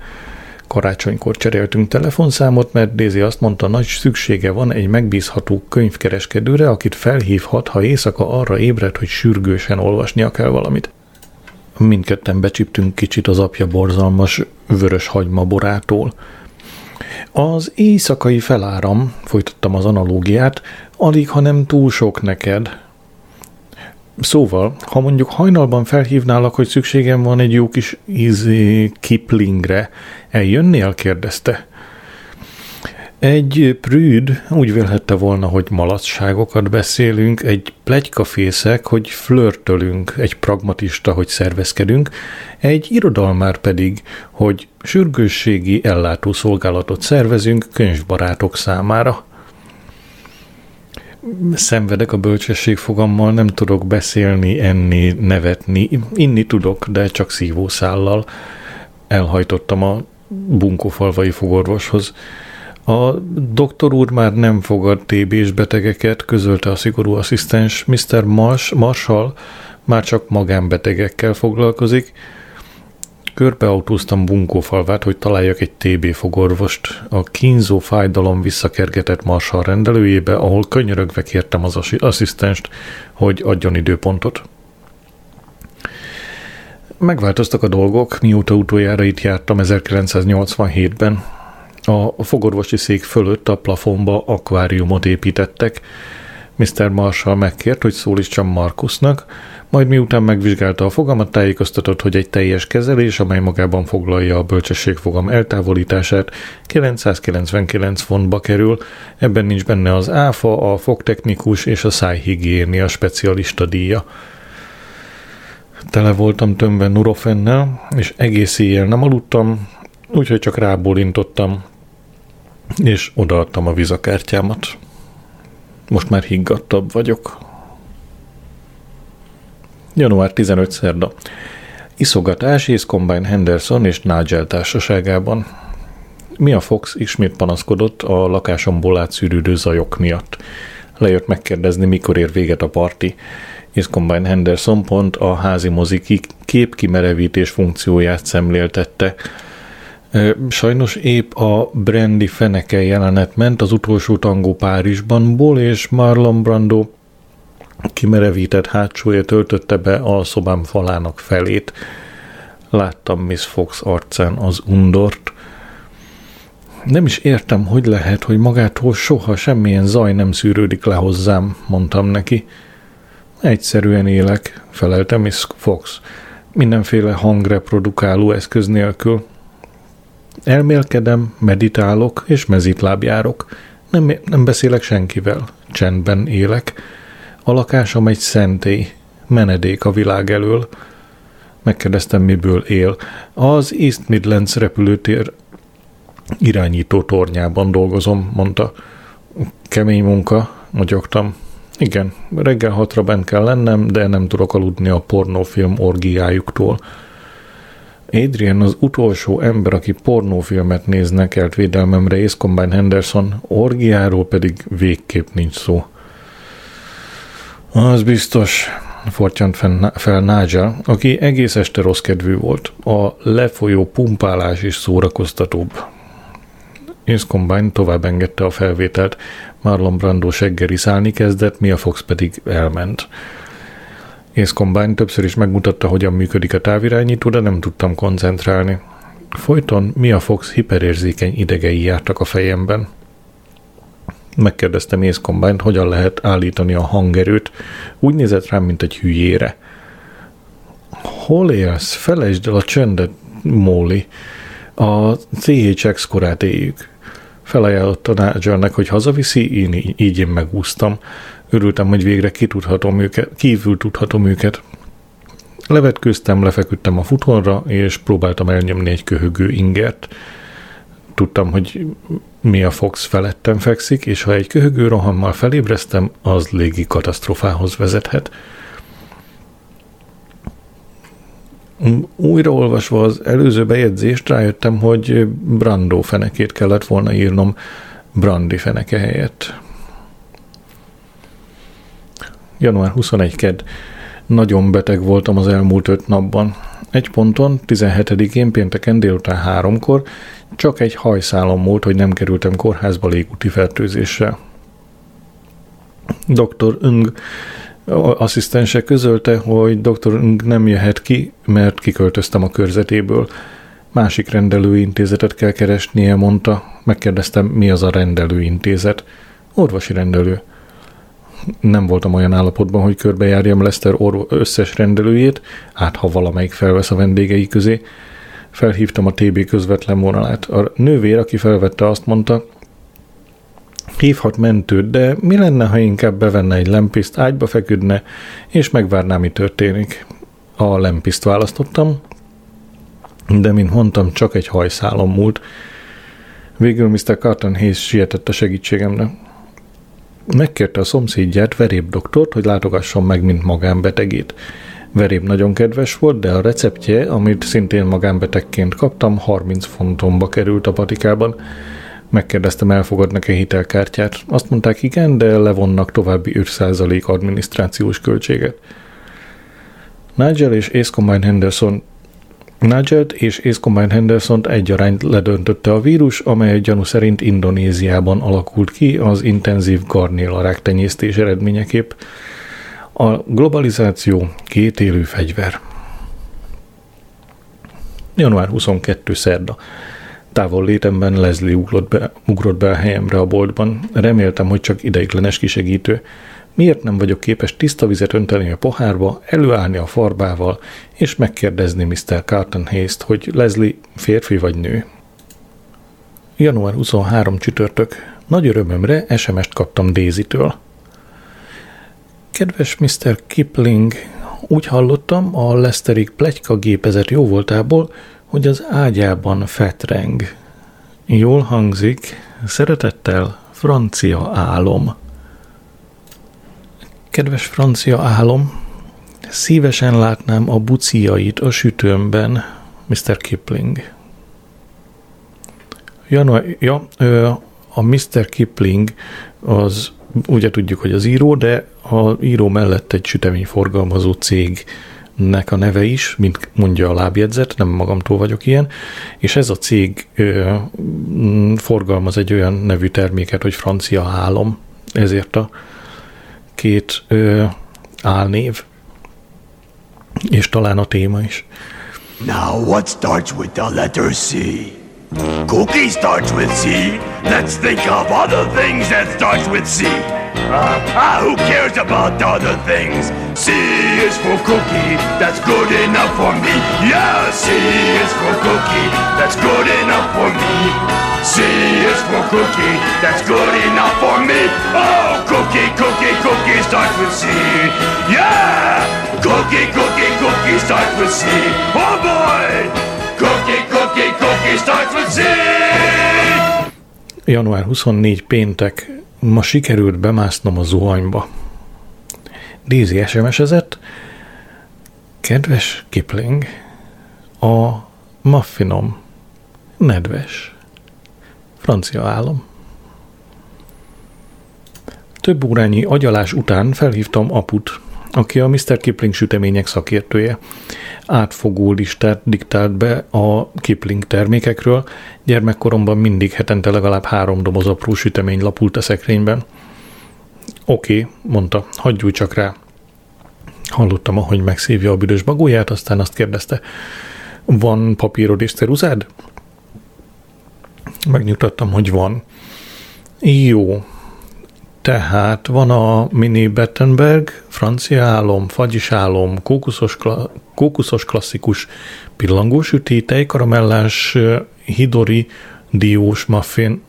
Karácsonykor cseréltünk telefonszámot, mert Dézi azt mondta, nagy szüksége van egy megbízható könyvkereskedőre, akit felhívhat, ha éjszaka arra ébred, hogy sürgősen olvasnia kell valamit. Mindketten becsiptünk kicsit az apja borzalmas vörös hagyma borától. Az éjszakai feláram, folytattam az analógiát, alig, ha nem túl sok neked. Szóval, ha mondjuk hajnalban felhívnálak, hogy szükségem van egy jó kis ízi Kiplingre, eljönnél? kérdezte. Egy prűd úgy vélhette volna, hogy malacságokat beszélünk, egy plegykafészek, hogy flörtölünk, egy pragmatista, hogy szervezkedünk, egy irodalmár pedig, hogy sürgősségi ellátószolgálatot szervezünk könyvbarátok számára. Szenvedek a bölcsesség fogammal, nem tudok beszélni, enni, nevetni, inni tudok, de csak szívószállal. Elhajtottam a bunkófalvai fogorvoshoz. A doktor úr már nem fogad TB-s betegeket, közölte a szigorú asszisztens. Mr. Marsh, Marshall már csak magánbetegekkel foglalkozik. Körbeautóztam bunkófalvát, hogy találjak egy TB fogorvost. A kínzó fájdalom visszakergetett Marshall rendelőjébe, ahol könyörögve kértem az asszisztenst, hogy adjon időpontot. Megváltoztak a dolgok, mióta utoljára itt jártam 1987-ben. A fogorvosi szék fölött a plafonba akváriumot építettek. Mr. Marshall megkért, hogy szólítsam Markusnak, majd miután megvizsgálta a fogamat, tájékoztatott, hogy egy teljes kezelés, amely magában foglalja a bölcsességfogam eltávolítását, 999 fontba kerül, ebben nincs benne az áfa, a fogtechnikus és a szájhigiénia specialista díja. Tele voltam tömve nurofennel, és egész éjjel nem aludtam, úgyhogy csak rábólintottam, és odaadtam a vizakártyámat. Most már higgadtabb vagyok. Január 15 szerda. Iszogatás Ace Combine Henderson és Nigel társaságában. Mia Fox ismét panaszkodott a lakásomból átszűrődő zajok miatt. Lejött megkérdezni, mikor ér véget a parti. Ace Combine Henderson pont a házi mozi képkimerevítés funkcióját szemléltette, Sajnos épp a Brandy feneke jelenet ment az utolsó tangó Párizsban, Ból és Marlon Brando kimerevített hátsója töltötte be a szobám falának felét. Láttam Miss Fox arcán az undort. Nem is értem, hogy lehet, hogy magától soha semmilyen zaj nem szűrődik le hozzám, mondtam neki. Egyszerűen élek, felelte Miss Fox. Mindenféle hangreprodukáló eszköz nélkül. Elmélkedem, meditálok és mezitláb járok. Nem, nem beszélek senkivel, csendben élek. A lakásom egy szentély, menedék a világ elől. Megkérdeztem, miből él. Az East Midlands repülőtér irányító tornyában dolgozom, mondta. Kemény munka, magyogtam. Igen, reggel hatra bent kell lennem, de nem tudok aludni a pornófilm orgiájuktól. Adrian az utolsó ember, aki pornófilmet néznek kelt védelmemre, Ace Combine Henderson, orgiáról pedig végképp nincs szó. Az biztos, fortyant fel Nigel, aki egész este rossz kedvű volt. A lefolyó pumpálás is szórakoztatóbb. Ace Combine tovább engedte a felvételt, Marlon Brando seggeri szállni kezdett, Mia Fox pedig elment. Ace Combine többször is megmutatta, hogyan működik a távirányító, de nem tudtam koncentrálni. Folyton Mia Fox hiperérzékeny idegei jártak a fejemben. Megkérdeztem Ace combine hogyan lehet állítani a hangerőt. Úgy nézett rám, mint egy hülyére. Hol élsz? Felejtsd el a csöndet, Móli. A CHX korát éljük. Felajánlotta Nigelnek, hogy hazaviszi, én így én megúsztam. Örültem, hogy végre kitudhatom őket, kívül tudhatom őket. Levetkőztem, lefeküdtem a futonra, és próbáltam elnyomni egy köhögő ingert. Tudtam, hogy mi a Fox felettem fekszik, és ha egy köhögő rohammal felébreztem, az légi katasztrofához vezethet. Újraolvasva az előző bejegyzést rájöttem, hogy Brando fenekét kellett volna írnom Brandi feneke helyett. Január 21 ked. Nagyon beteg voltam az elmúlt öt napban. Egy ponton, 17-én pénteken délután háromkor csak egy hajszálom múlt, hogy nem kerültem kórházba légúti fertőzéssel. Dr. Ung asszisztense közölte, hogy dr. Ung nem jöhet ki, mert kiköltöztem a körzetéből. Másik rendelőintézetet kell keresnie, mondta. Megkérdeztem, mi az a rendelőintézet. Orvosi rendelő nem voltam olyan állapotban, hogy körbejárjam Lester orvo- összes rendelőjét, át ha valamelyik felvesz a vendégei közé. Felhívtam a TB közvetlen vonalát. A nővér, aki felvette, azt mondta, hívhat mentőt, de mi lenne, ha inkább bevenne egy lempiszt, ágyba feküdne, és megvárná, mi történik. A lempiszt választottam, de mint mondtam, csak egy hajszálom múlt. Végül Mr. Carton Hayes sietett a segítségemre. Megkérte a szomszédját, Veréb doktort, hogy látogasson meg, mint magánbetegét. Veréb nagyon kedves volt, de a receptje, amit szintén magánbetegként kaptam, 30 fontomba került a patikában. Megkérdeztem, elfogadnak-e hitelkártyát. Azt mondták igen, de levonnak további 5% adminisztrációs költséget. Nigel és Ace Combine Henderson Nigel és Ace Combine henderson egyaránt ledöntötte a vírus, amely gyanú szerint Indonéziában alakult ki az intenzív garnélarák tenyésztés eredményeképp. A globalizáció két élő fegyver. Január 22. szerda. Távol létemben Leslie ugrott be, ugrott be a helyemre a boltban. Reméltem, hogy csak ideiglenes kisegítő. Miért nem vagyok képes tiszta vizet önteni a pohárba, előállni a farbával, és megkérdezni Mr. Carton Hayes-t, hogy Leslie férfi vagy nő? Január 23 csütörtök. Nagy örömömre SMS-t kaptam Daisy-től. Kedves Mr. Kipling, úgy hallottam a Lesterik plegyka gépezet jóvoltából, hogy az ágyában fetreng. Jól hangzik, szeretettel, francia álom. Kedves francia álom, szívesen látnám a buciait a sütőmben, Mr. Kipling. Január, ja, a Mr. Kipling az ugye tudjuk, hogy az író, de a író mellett egy süteményforgalmazó cégnek a neve is, mint mondja a lábjegyzet, nem magamtól vagyok ilyen, és ez a cég ö, forgalmaz egy olyan nevű terméket, hogy francia álom, ezért a két ö, álnév, és talán a téma is. Now what starts with the letter C? Cookie starts with C. Let's think of other things that starts with C. Uh, ah, who cares about other things? C is for cookie, that's good enough for me. Yeah, C is for cookie, that's good enough for me. C is for cookie, that's good enough for me. Oh, cookie, cookie, cookie starts with C. Yeah! Cookie, cookie, cookie starts with C. Oh boy! Cookie, cookie, cookie starts with C. Január 24 péntek. Ma sikerült bemásznom a zuhanyba. Daisy SMS-ezett. Kedves Kipling, a muffinom nedves. Francia állam. Több órányi agyalás után felhívtam aput, aki a Mr. Kipling sütemények szakértője. Átfogó listát diktált be a Kipling termékekről, gyermekkoromban mindig hetente legalább három doboz apró sütemény lapult a szekrényben. Oké, okay, mondta, hagyjuk csak rá. Hallottam, ahogy megszívja a büdös bagóját, aztán azt kérdezte, van papírod és ceruzád? Megnyugtattam, hogy van. Jó. Tehát van a mini Bettenberg, francia álom, fagyis álom, kókuszos, kla- kókuszos klasszikus pillangósüti, tejkaramellás, hidori, diós muffin,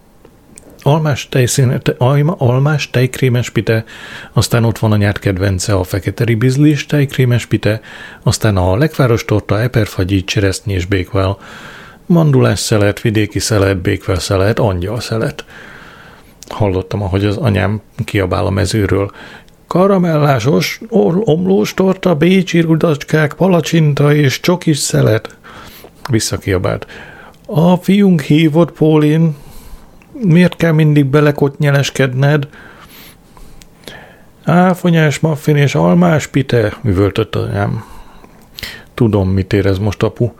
almás, tejszín, te, alma, almás tejkrémes pite, aztán ott van anyád kedvence a fekete ribizlis tejkrémes pite, aztán a lekváros torta, eperfagyi, cseresznyés békvel, mandulás szelet, vidéki szelet, békvel szelet, angyal szelet. Hallottam, ahogy az anyám kiabál a mezőről. Karamellásos, omlós torta, bécsi rudacskák, palacsinta és csokis szelet. Visszakiabált. A fiunk hívott, Pólin. Miért kell mindig belekotnyeleskedned? Áfonyás maffin és almás pite, üvöltött anyám. Tudom, mit érez most apu.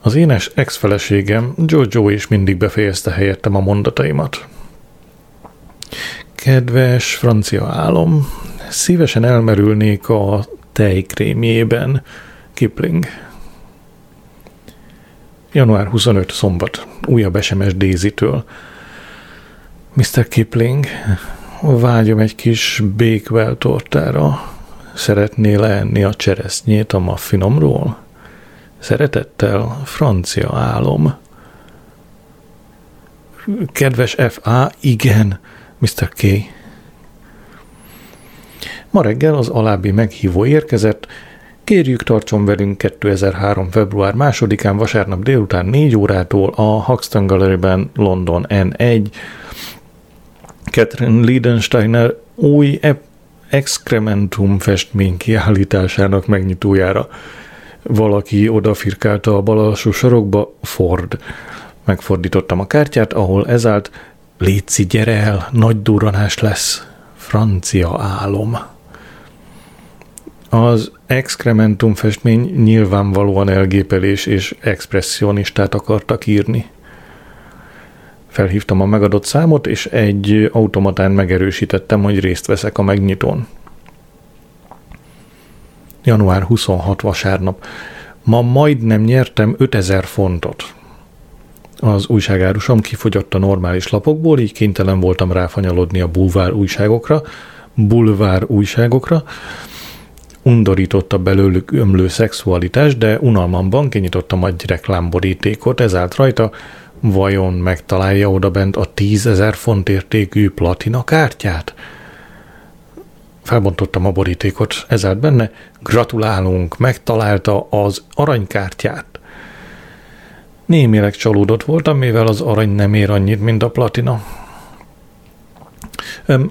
Az énes ex-feleségem, Jojo is mindig befejezte helyettem a mondataimat. Kedves francia álom, szívesen elmerülnék a tejkrémjében, Kipling. Január 25. szombat. Újabb SMS Daisy-től. Mr. Kipling, vágyom egy kis békvel tortára. Szeretné leenni a cseresznyét a maffinomról? Szeretettel, francia álom. Kedves F.A., igen, Mr. K. Ma reggel az alábbi meghívó érkezett, Kérjük tartson velünk 2003. február 2-án vasárnap délután 4 órától a Huxton Gallery-ben London N1 Catherine Liedensteiner új excrementum festmény kiállításának megnyitójára. Valaki odafirkálta a bal sarokba Ford. Megfordítottam a kártyát, ahol ezállt Léci, gyere el, nagy durranás lesz. Francia álom. Az excrementum festmény nyilvánvalóan elgépelés és expressionistát akartak írni. Felhívtam a megadott számot, és egy automatán megerősítettem, hogy részt veszek a megnyitón. Január 26 vasárnap. Ma majdnem nyertem 5000 fontot. Az újságárusom kifogyott a normális lapokból, így kénytelen voltam ráfanyalodni a bulvár újságokra, bulvár újságokra, undorította belőlük ömlő szexualitás, de unalmamban kinyitottam egy reklámborítékot, ezállt rajta, vajon megtalálja odabent a tízezer font értékű platina kártyát? Felbontottam a borítékot, ezállt benne, gratulálunk, megtalálta az aranykártyát. Némileg csalódott voltam, mivel az arany nem ér annyit, mint a platina.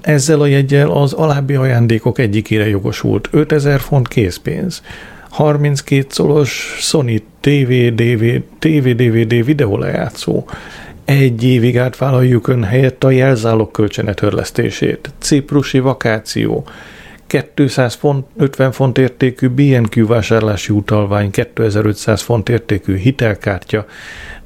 Ezzel a jegyel az alábbi ajándékok egyikére jogosult. 5000 font készpénz, 32 szolos Sony TV, DVD, TV, DVD videólejátszó, egy évig átvállaljuk ön helyett a jelzálog kölcsenetörlesztését, ciprusi vakáció, 200 font, 50 font értékű BNQ vásárlási utalvány, 2500 font értékű hitelkártya,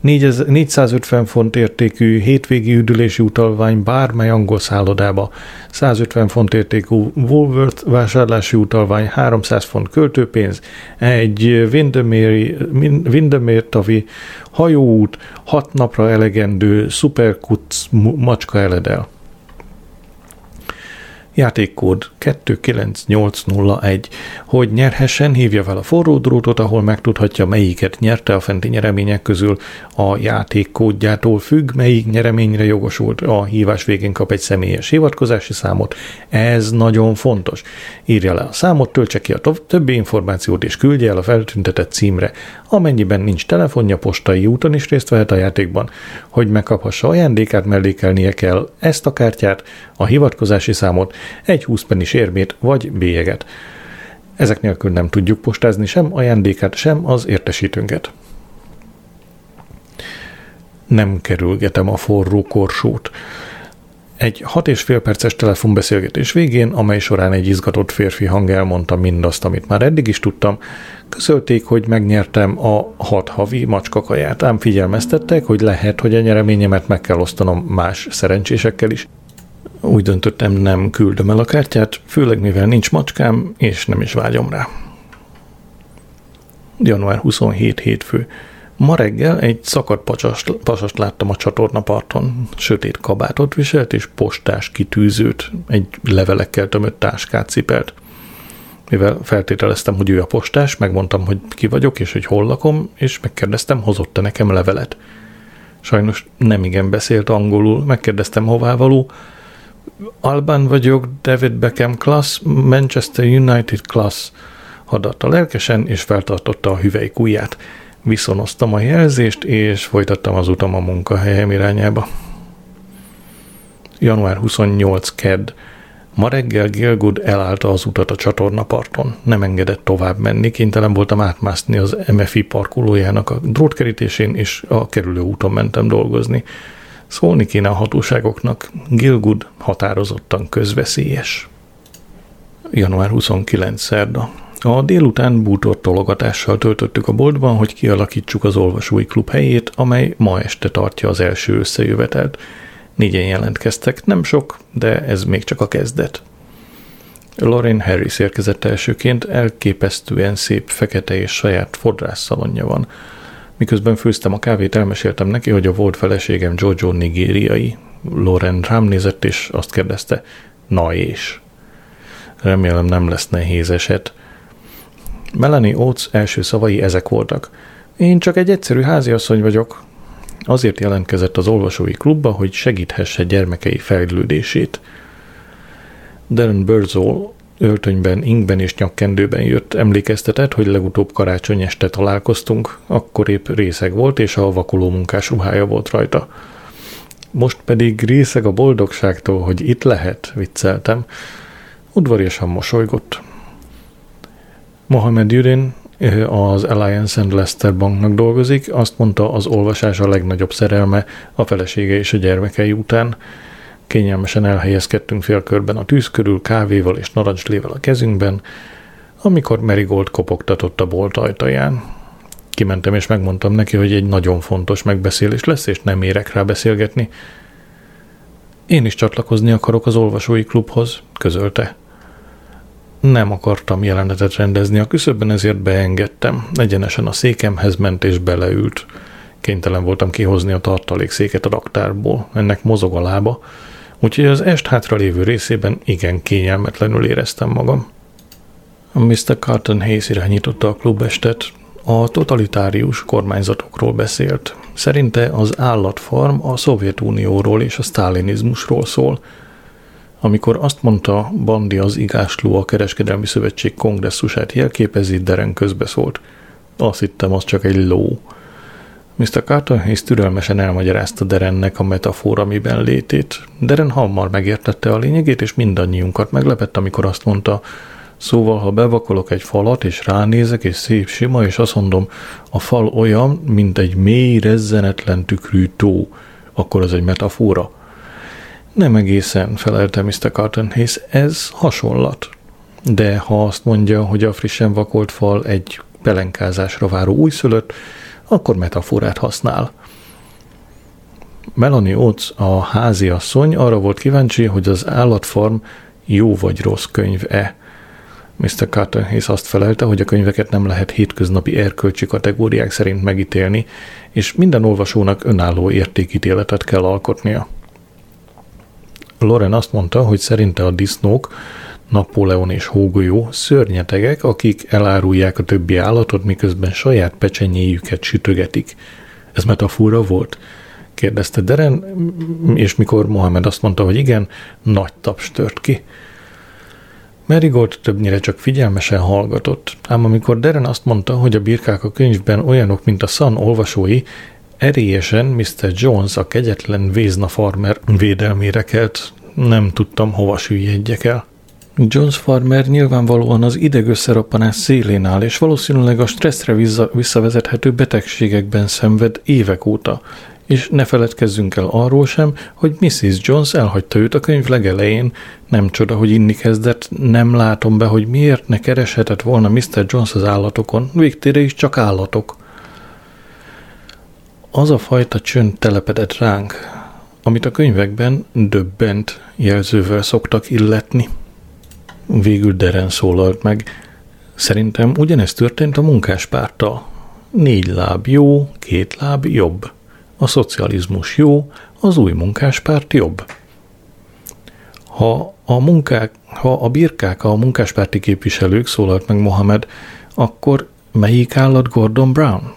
450 font értékű hétvégi üdülési utalvány bármely angol szállodába, 150 font értékű Woolworth vásárlási utalvány, 300 font költőpénz, egy Windermere tavi hajóút, 6 napra elegendő Superkutz macska eledel. Játékkód 29801. Hogy nyerhessen, hívja fel a forró drótot, ahol megtudhatja, melyiket nyerte a fenti nyeremények közül. A játékkódjától függ, melyik nyereményre jogosult. A hívás végén kap egy személyes hivatkozási számot. Ez nagyon fontos. Írja le a számot, töltse ki a többi információt és küldje el a feltüntetett címre. Amennyiben nincs telefonja, postai úton is részt vehet a játékban. Hogy megkaphassa ajándékát, mellékelnie kell ezt a kártyát, a hivatkozási számot, egy 20 pennis érmét vagy bélyeget. Ezek nélkül nem tudjuk postázni sem ajándékát, sem az értesítőnket. Nem kerülgetem a forró korsót. Egy hat és fél perces telefonbeszélgetés végén, amely során egy izgatott férfi hang elmondta mindazt, amit már eddig is tudtam, közölték, hogy megnyertem a hat havi macskakaját, ám figyelmeztettek, hogy lehet, hogy a nyereményemet meg kell osztanom más szerencsésekkel is. Úgy döntöttem, nem küldöm el a kártyát, főleg mivel nincs macskám, és nem is vágyom rá. Január 27 hétfő. Ma reggel egy szakadt pasast, pasast láttam a csatornaparton. Sötét kabátot viselt és postás kitűzőt, egy levelekkel tömött táskát cipelt. Mivel feltételeztem, hogy ő a postás, megmondtam, hogy ki vagyok és hogy hol lakom, és megkérdeztem, hozott-e nekem levelet. Sajnos nem igen beszélt angolul. Megkérdeztem hová való. Alban vagyok, David Beckham class, Manchester United class. Hadatta lelkesen, és feltartotta a hüvelykújját. Viszonoztam a jelzést, és folytattam az utam a munkahelyem irányába. Január 28 kedd. Ma reggel Gilgood elállta az utat a csatornaparton. Nem engedett tovább menni, kénytelen voltam átmászni az MFI parkolójának a drótkerítésén, és a kerülő úton mentem dolgozni. Szólni kéne a hatóságoknak, Gilgood határozottan közveszélyes. Január 29 szerda. A délután bútor tologatással töltöttük a boltban, hogy kialakítsuk az olvasói klub helyét, amely ma este tartja az első összejövetelt. Négyen jelentkeztek, nem sok, de ez még csak a kezdet. Lorraine Harris érkezett elsőként, elképesztően szép, fekete és saját fodrász szalonja van. Miközben főztem a kávét, elmeséltem neki, hogy a volt feleségem Jojo nigériai. Loren rám nézett, és azt kérdezte, na és? Remélem nem lesz nehéz eset. Melanie Oates első szavai ezek voltak. Én csak egy egyszerű háziasszony vagyok. Azért jelentkezett az olvasói klubba, hogy segíthesse gyermekei fejlődését. Darren Birdsall öltönyben, ingben és nyakkendőben jött, emlékeztetett, hogy legutóbb karácsony este találkoztunk, akkor épp részeg volt, és a vakuló munkás ruhája volt rajta. Most pedig részeg a boldogságtól, hogy itt lehet, vicceltem. Udvariasan mosolygott. Mohamed Yurin az Alliance and Leicester banknak dolgozik, azt mondta, az olvasás a legnagyobb szerelme a felesége és a gyermekei után. Kényelmesen elhelyezkedtünk félkörben a tűz körül, kávéval és narancslével a kezünkben, amikor Marigold kopogtatott a bolt ajtaján. Kimentem és megmondtam neki, hogy egy nagyon fontos megbeszélés lesz, és nem érek rá beszélgetni. Én is csatlakozni akarok az olvasói klubhoz, közölte nem akartam jelenetet rendezni a küszöbben, ezért beengedtem. Egyenesen a székemhez ment és beleült. Kénytelen voltam kihozni a tartalékszéket a raktárból. Ennek mozog a lába, úgyhogy az est hátra lévő részében igen kényelmetlenül éreztem magam. Mr. Carton Hayes irányította a klubestet, a totalitárius kormányzatokról beszélt. Szerinte az állatfarm a Szovjetunióról és a sztálinizmusról szól – amikor azt mondta, Bandi az igásló a Kereskedelmi Szövetség kongresszusát jelképezi, Deren közbeszólt. Azt hittem, az csak egy ló. Mr. Carter és türelmesen elmagyarázta Derennek a metafora miben létét. Deren hamar megértette a lényegét, és mindannyiunkat meglepett, amikor azt mondta, Szóval, ha bevakolok egy falat, és ránézek, és szép sima, és azt mondom, a fal olyan, mint egy mély, rezzenetlen tükrű tó, akkor az egy metafora. Nem egészen, felelte Mr. Carton hisz ez hasonlat. De ha azt mondja, hogy a frissen vakolt fal egy pelenkázásra váró újszülött, akkor metaforát használ. Melanie Oates, a háziasszony arra volt kíváncsi, hogy az állatfarm jó vagy rossz könyv-e. Mr. Carter hisz azt felelte, hogy a könyveket nem lehet hétköznapi erkölcsi kategóriák szerint megítélni, és minden olvasónak önálló értékítéletet kell alkotnia. Loren azt mondta, hogy szerinte a disznók, Napóleon és Hógolyó szörnyetegek, akik elárulják a többi állatot, miközben saját pecsenyéjüket sütögetik. Ez metafora volt? kérdezte Deren, és mikor Mohamed azt mondta, hogy igen, nagy taps tört ki. Marigold többnyire csak figyelmesen hallgatott, ám amikor Deren azt mondta, hogy a birkák a könyvben olyanok, mint a Sun olvasói, Erélyesen Mr. Jones, a kegyetlen Vézna farmer védelmére kelt, nem tudtam hova süllyedjek el. Jones farmer nyilvánvalóan az idegösszerappanás szélén áll, és valószínűleg a stresszre visszavezethető betegségekben szenved évek óta. És ne feledkezzünk el arról sem, hogy Mrs. Jones elhagyta őt a könyv legelején. Nem csoda, hogy inni kezdett, nem látom be, hogy miért ne kereshetett volna Mr. Jones az állatokon. Végtére is csak állatok az a fajta csönd telepedett ránk, amit a könyvekben döbbent jelzővel szoktak illetni. Végül Deren szólalt meg. Szerintem ugyanezt történt a munkáspárttal. Négy láb jó, két láb jobb. A szocializmus jó, az új munkáspárt jobb. Ha a, munkák, ha a birkák a munkáspárti képviselők, szólalt meg Mohamed, akkor melyik állat Gordon Brown?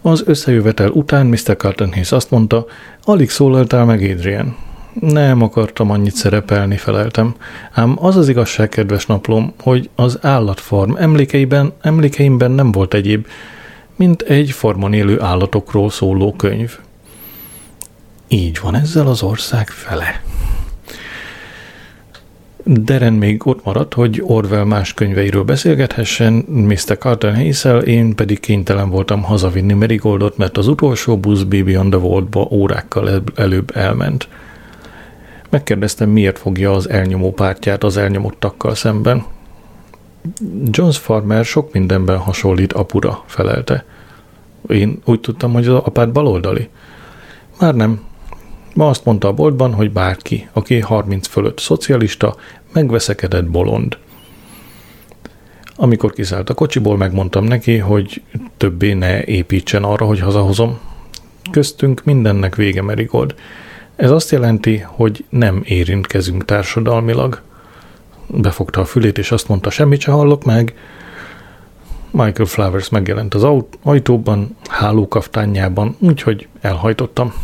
Az összejövetel után Mr. Cartonhays azt mondta, alig szólaltál meg Adrian. Nem akartam annyit szerepelni, feleltem. Ám az az igazság, kedves naplom, hogy az állatfarm emlékeiben, emlékeimben nem volt egyéb, mint egy farmon élő állatokról szóló könyv. Így van ezzel az ország fele. Deren még ott maradt, hogy Orwell más könyveiről beszélgethessen, Mr. Carter hayes én pedig kénytelen voltam hazavinni Merigoldot, mert az utolsó busz Baby on the Vault-ba órákkal előbb elment. Megkérdeztem, miért fogja az elnyomó pártját az elnyomottakkal szemben. Jones Farmer sok mindenben hasonlít apura, felelte. Én úgy tudtam, hogy az apád baloldali. Már nem, Ma azt mondta a boltban, hogy bárki, aki 30 fölött szocialista, megveszekedett bolond. Amikor kiszállt a kocsiból, megmondtam neki, hogy többé ne építsen arra, hogy hazahozom. Köztünk mindennek vége Merigold. Ez azt jelenti, hogy nem érintkezünk társadalmilag. Befogta a fülét, és azt mondta, semmit se hallok meg. Michael Flowers megjelent az ajtóban, hálókaftányában, úgyhogy elhajtottam.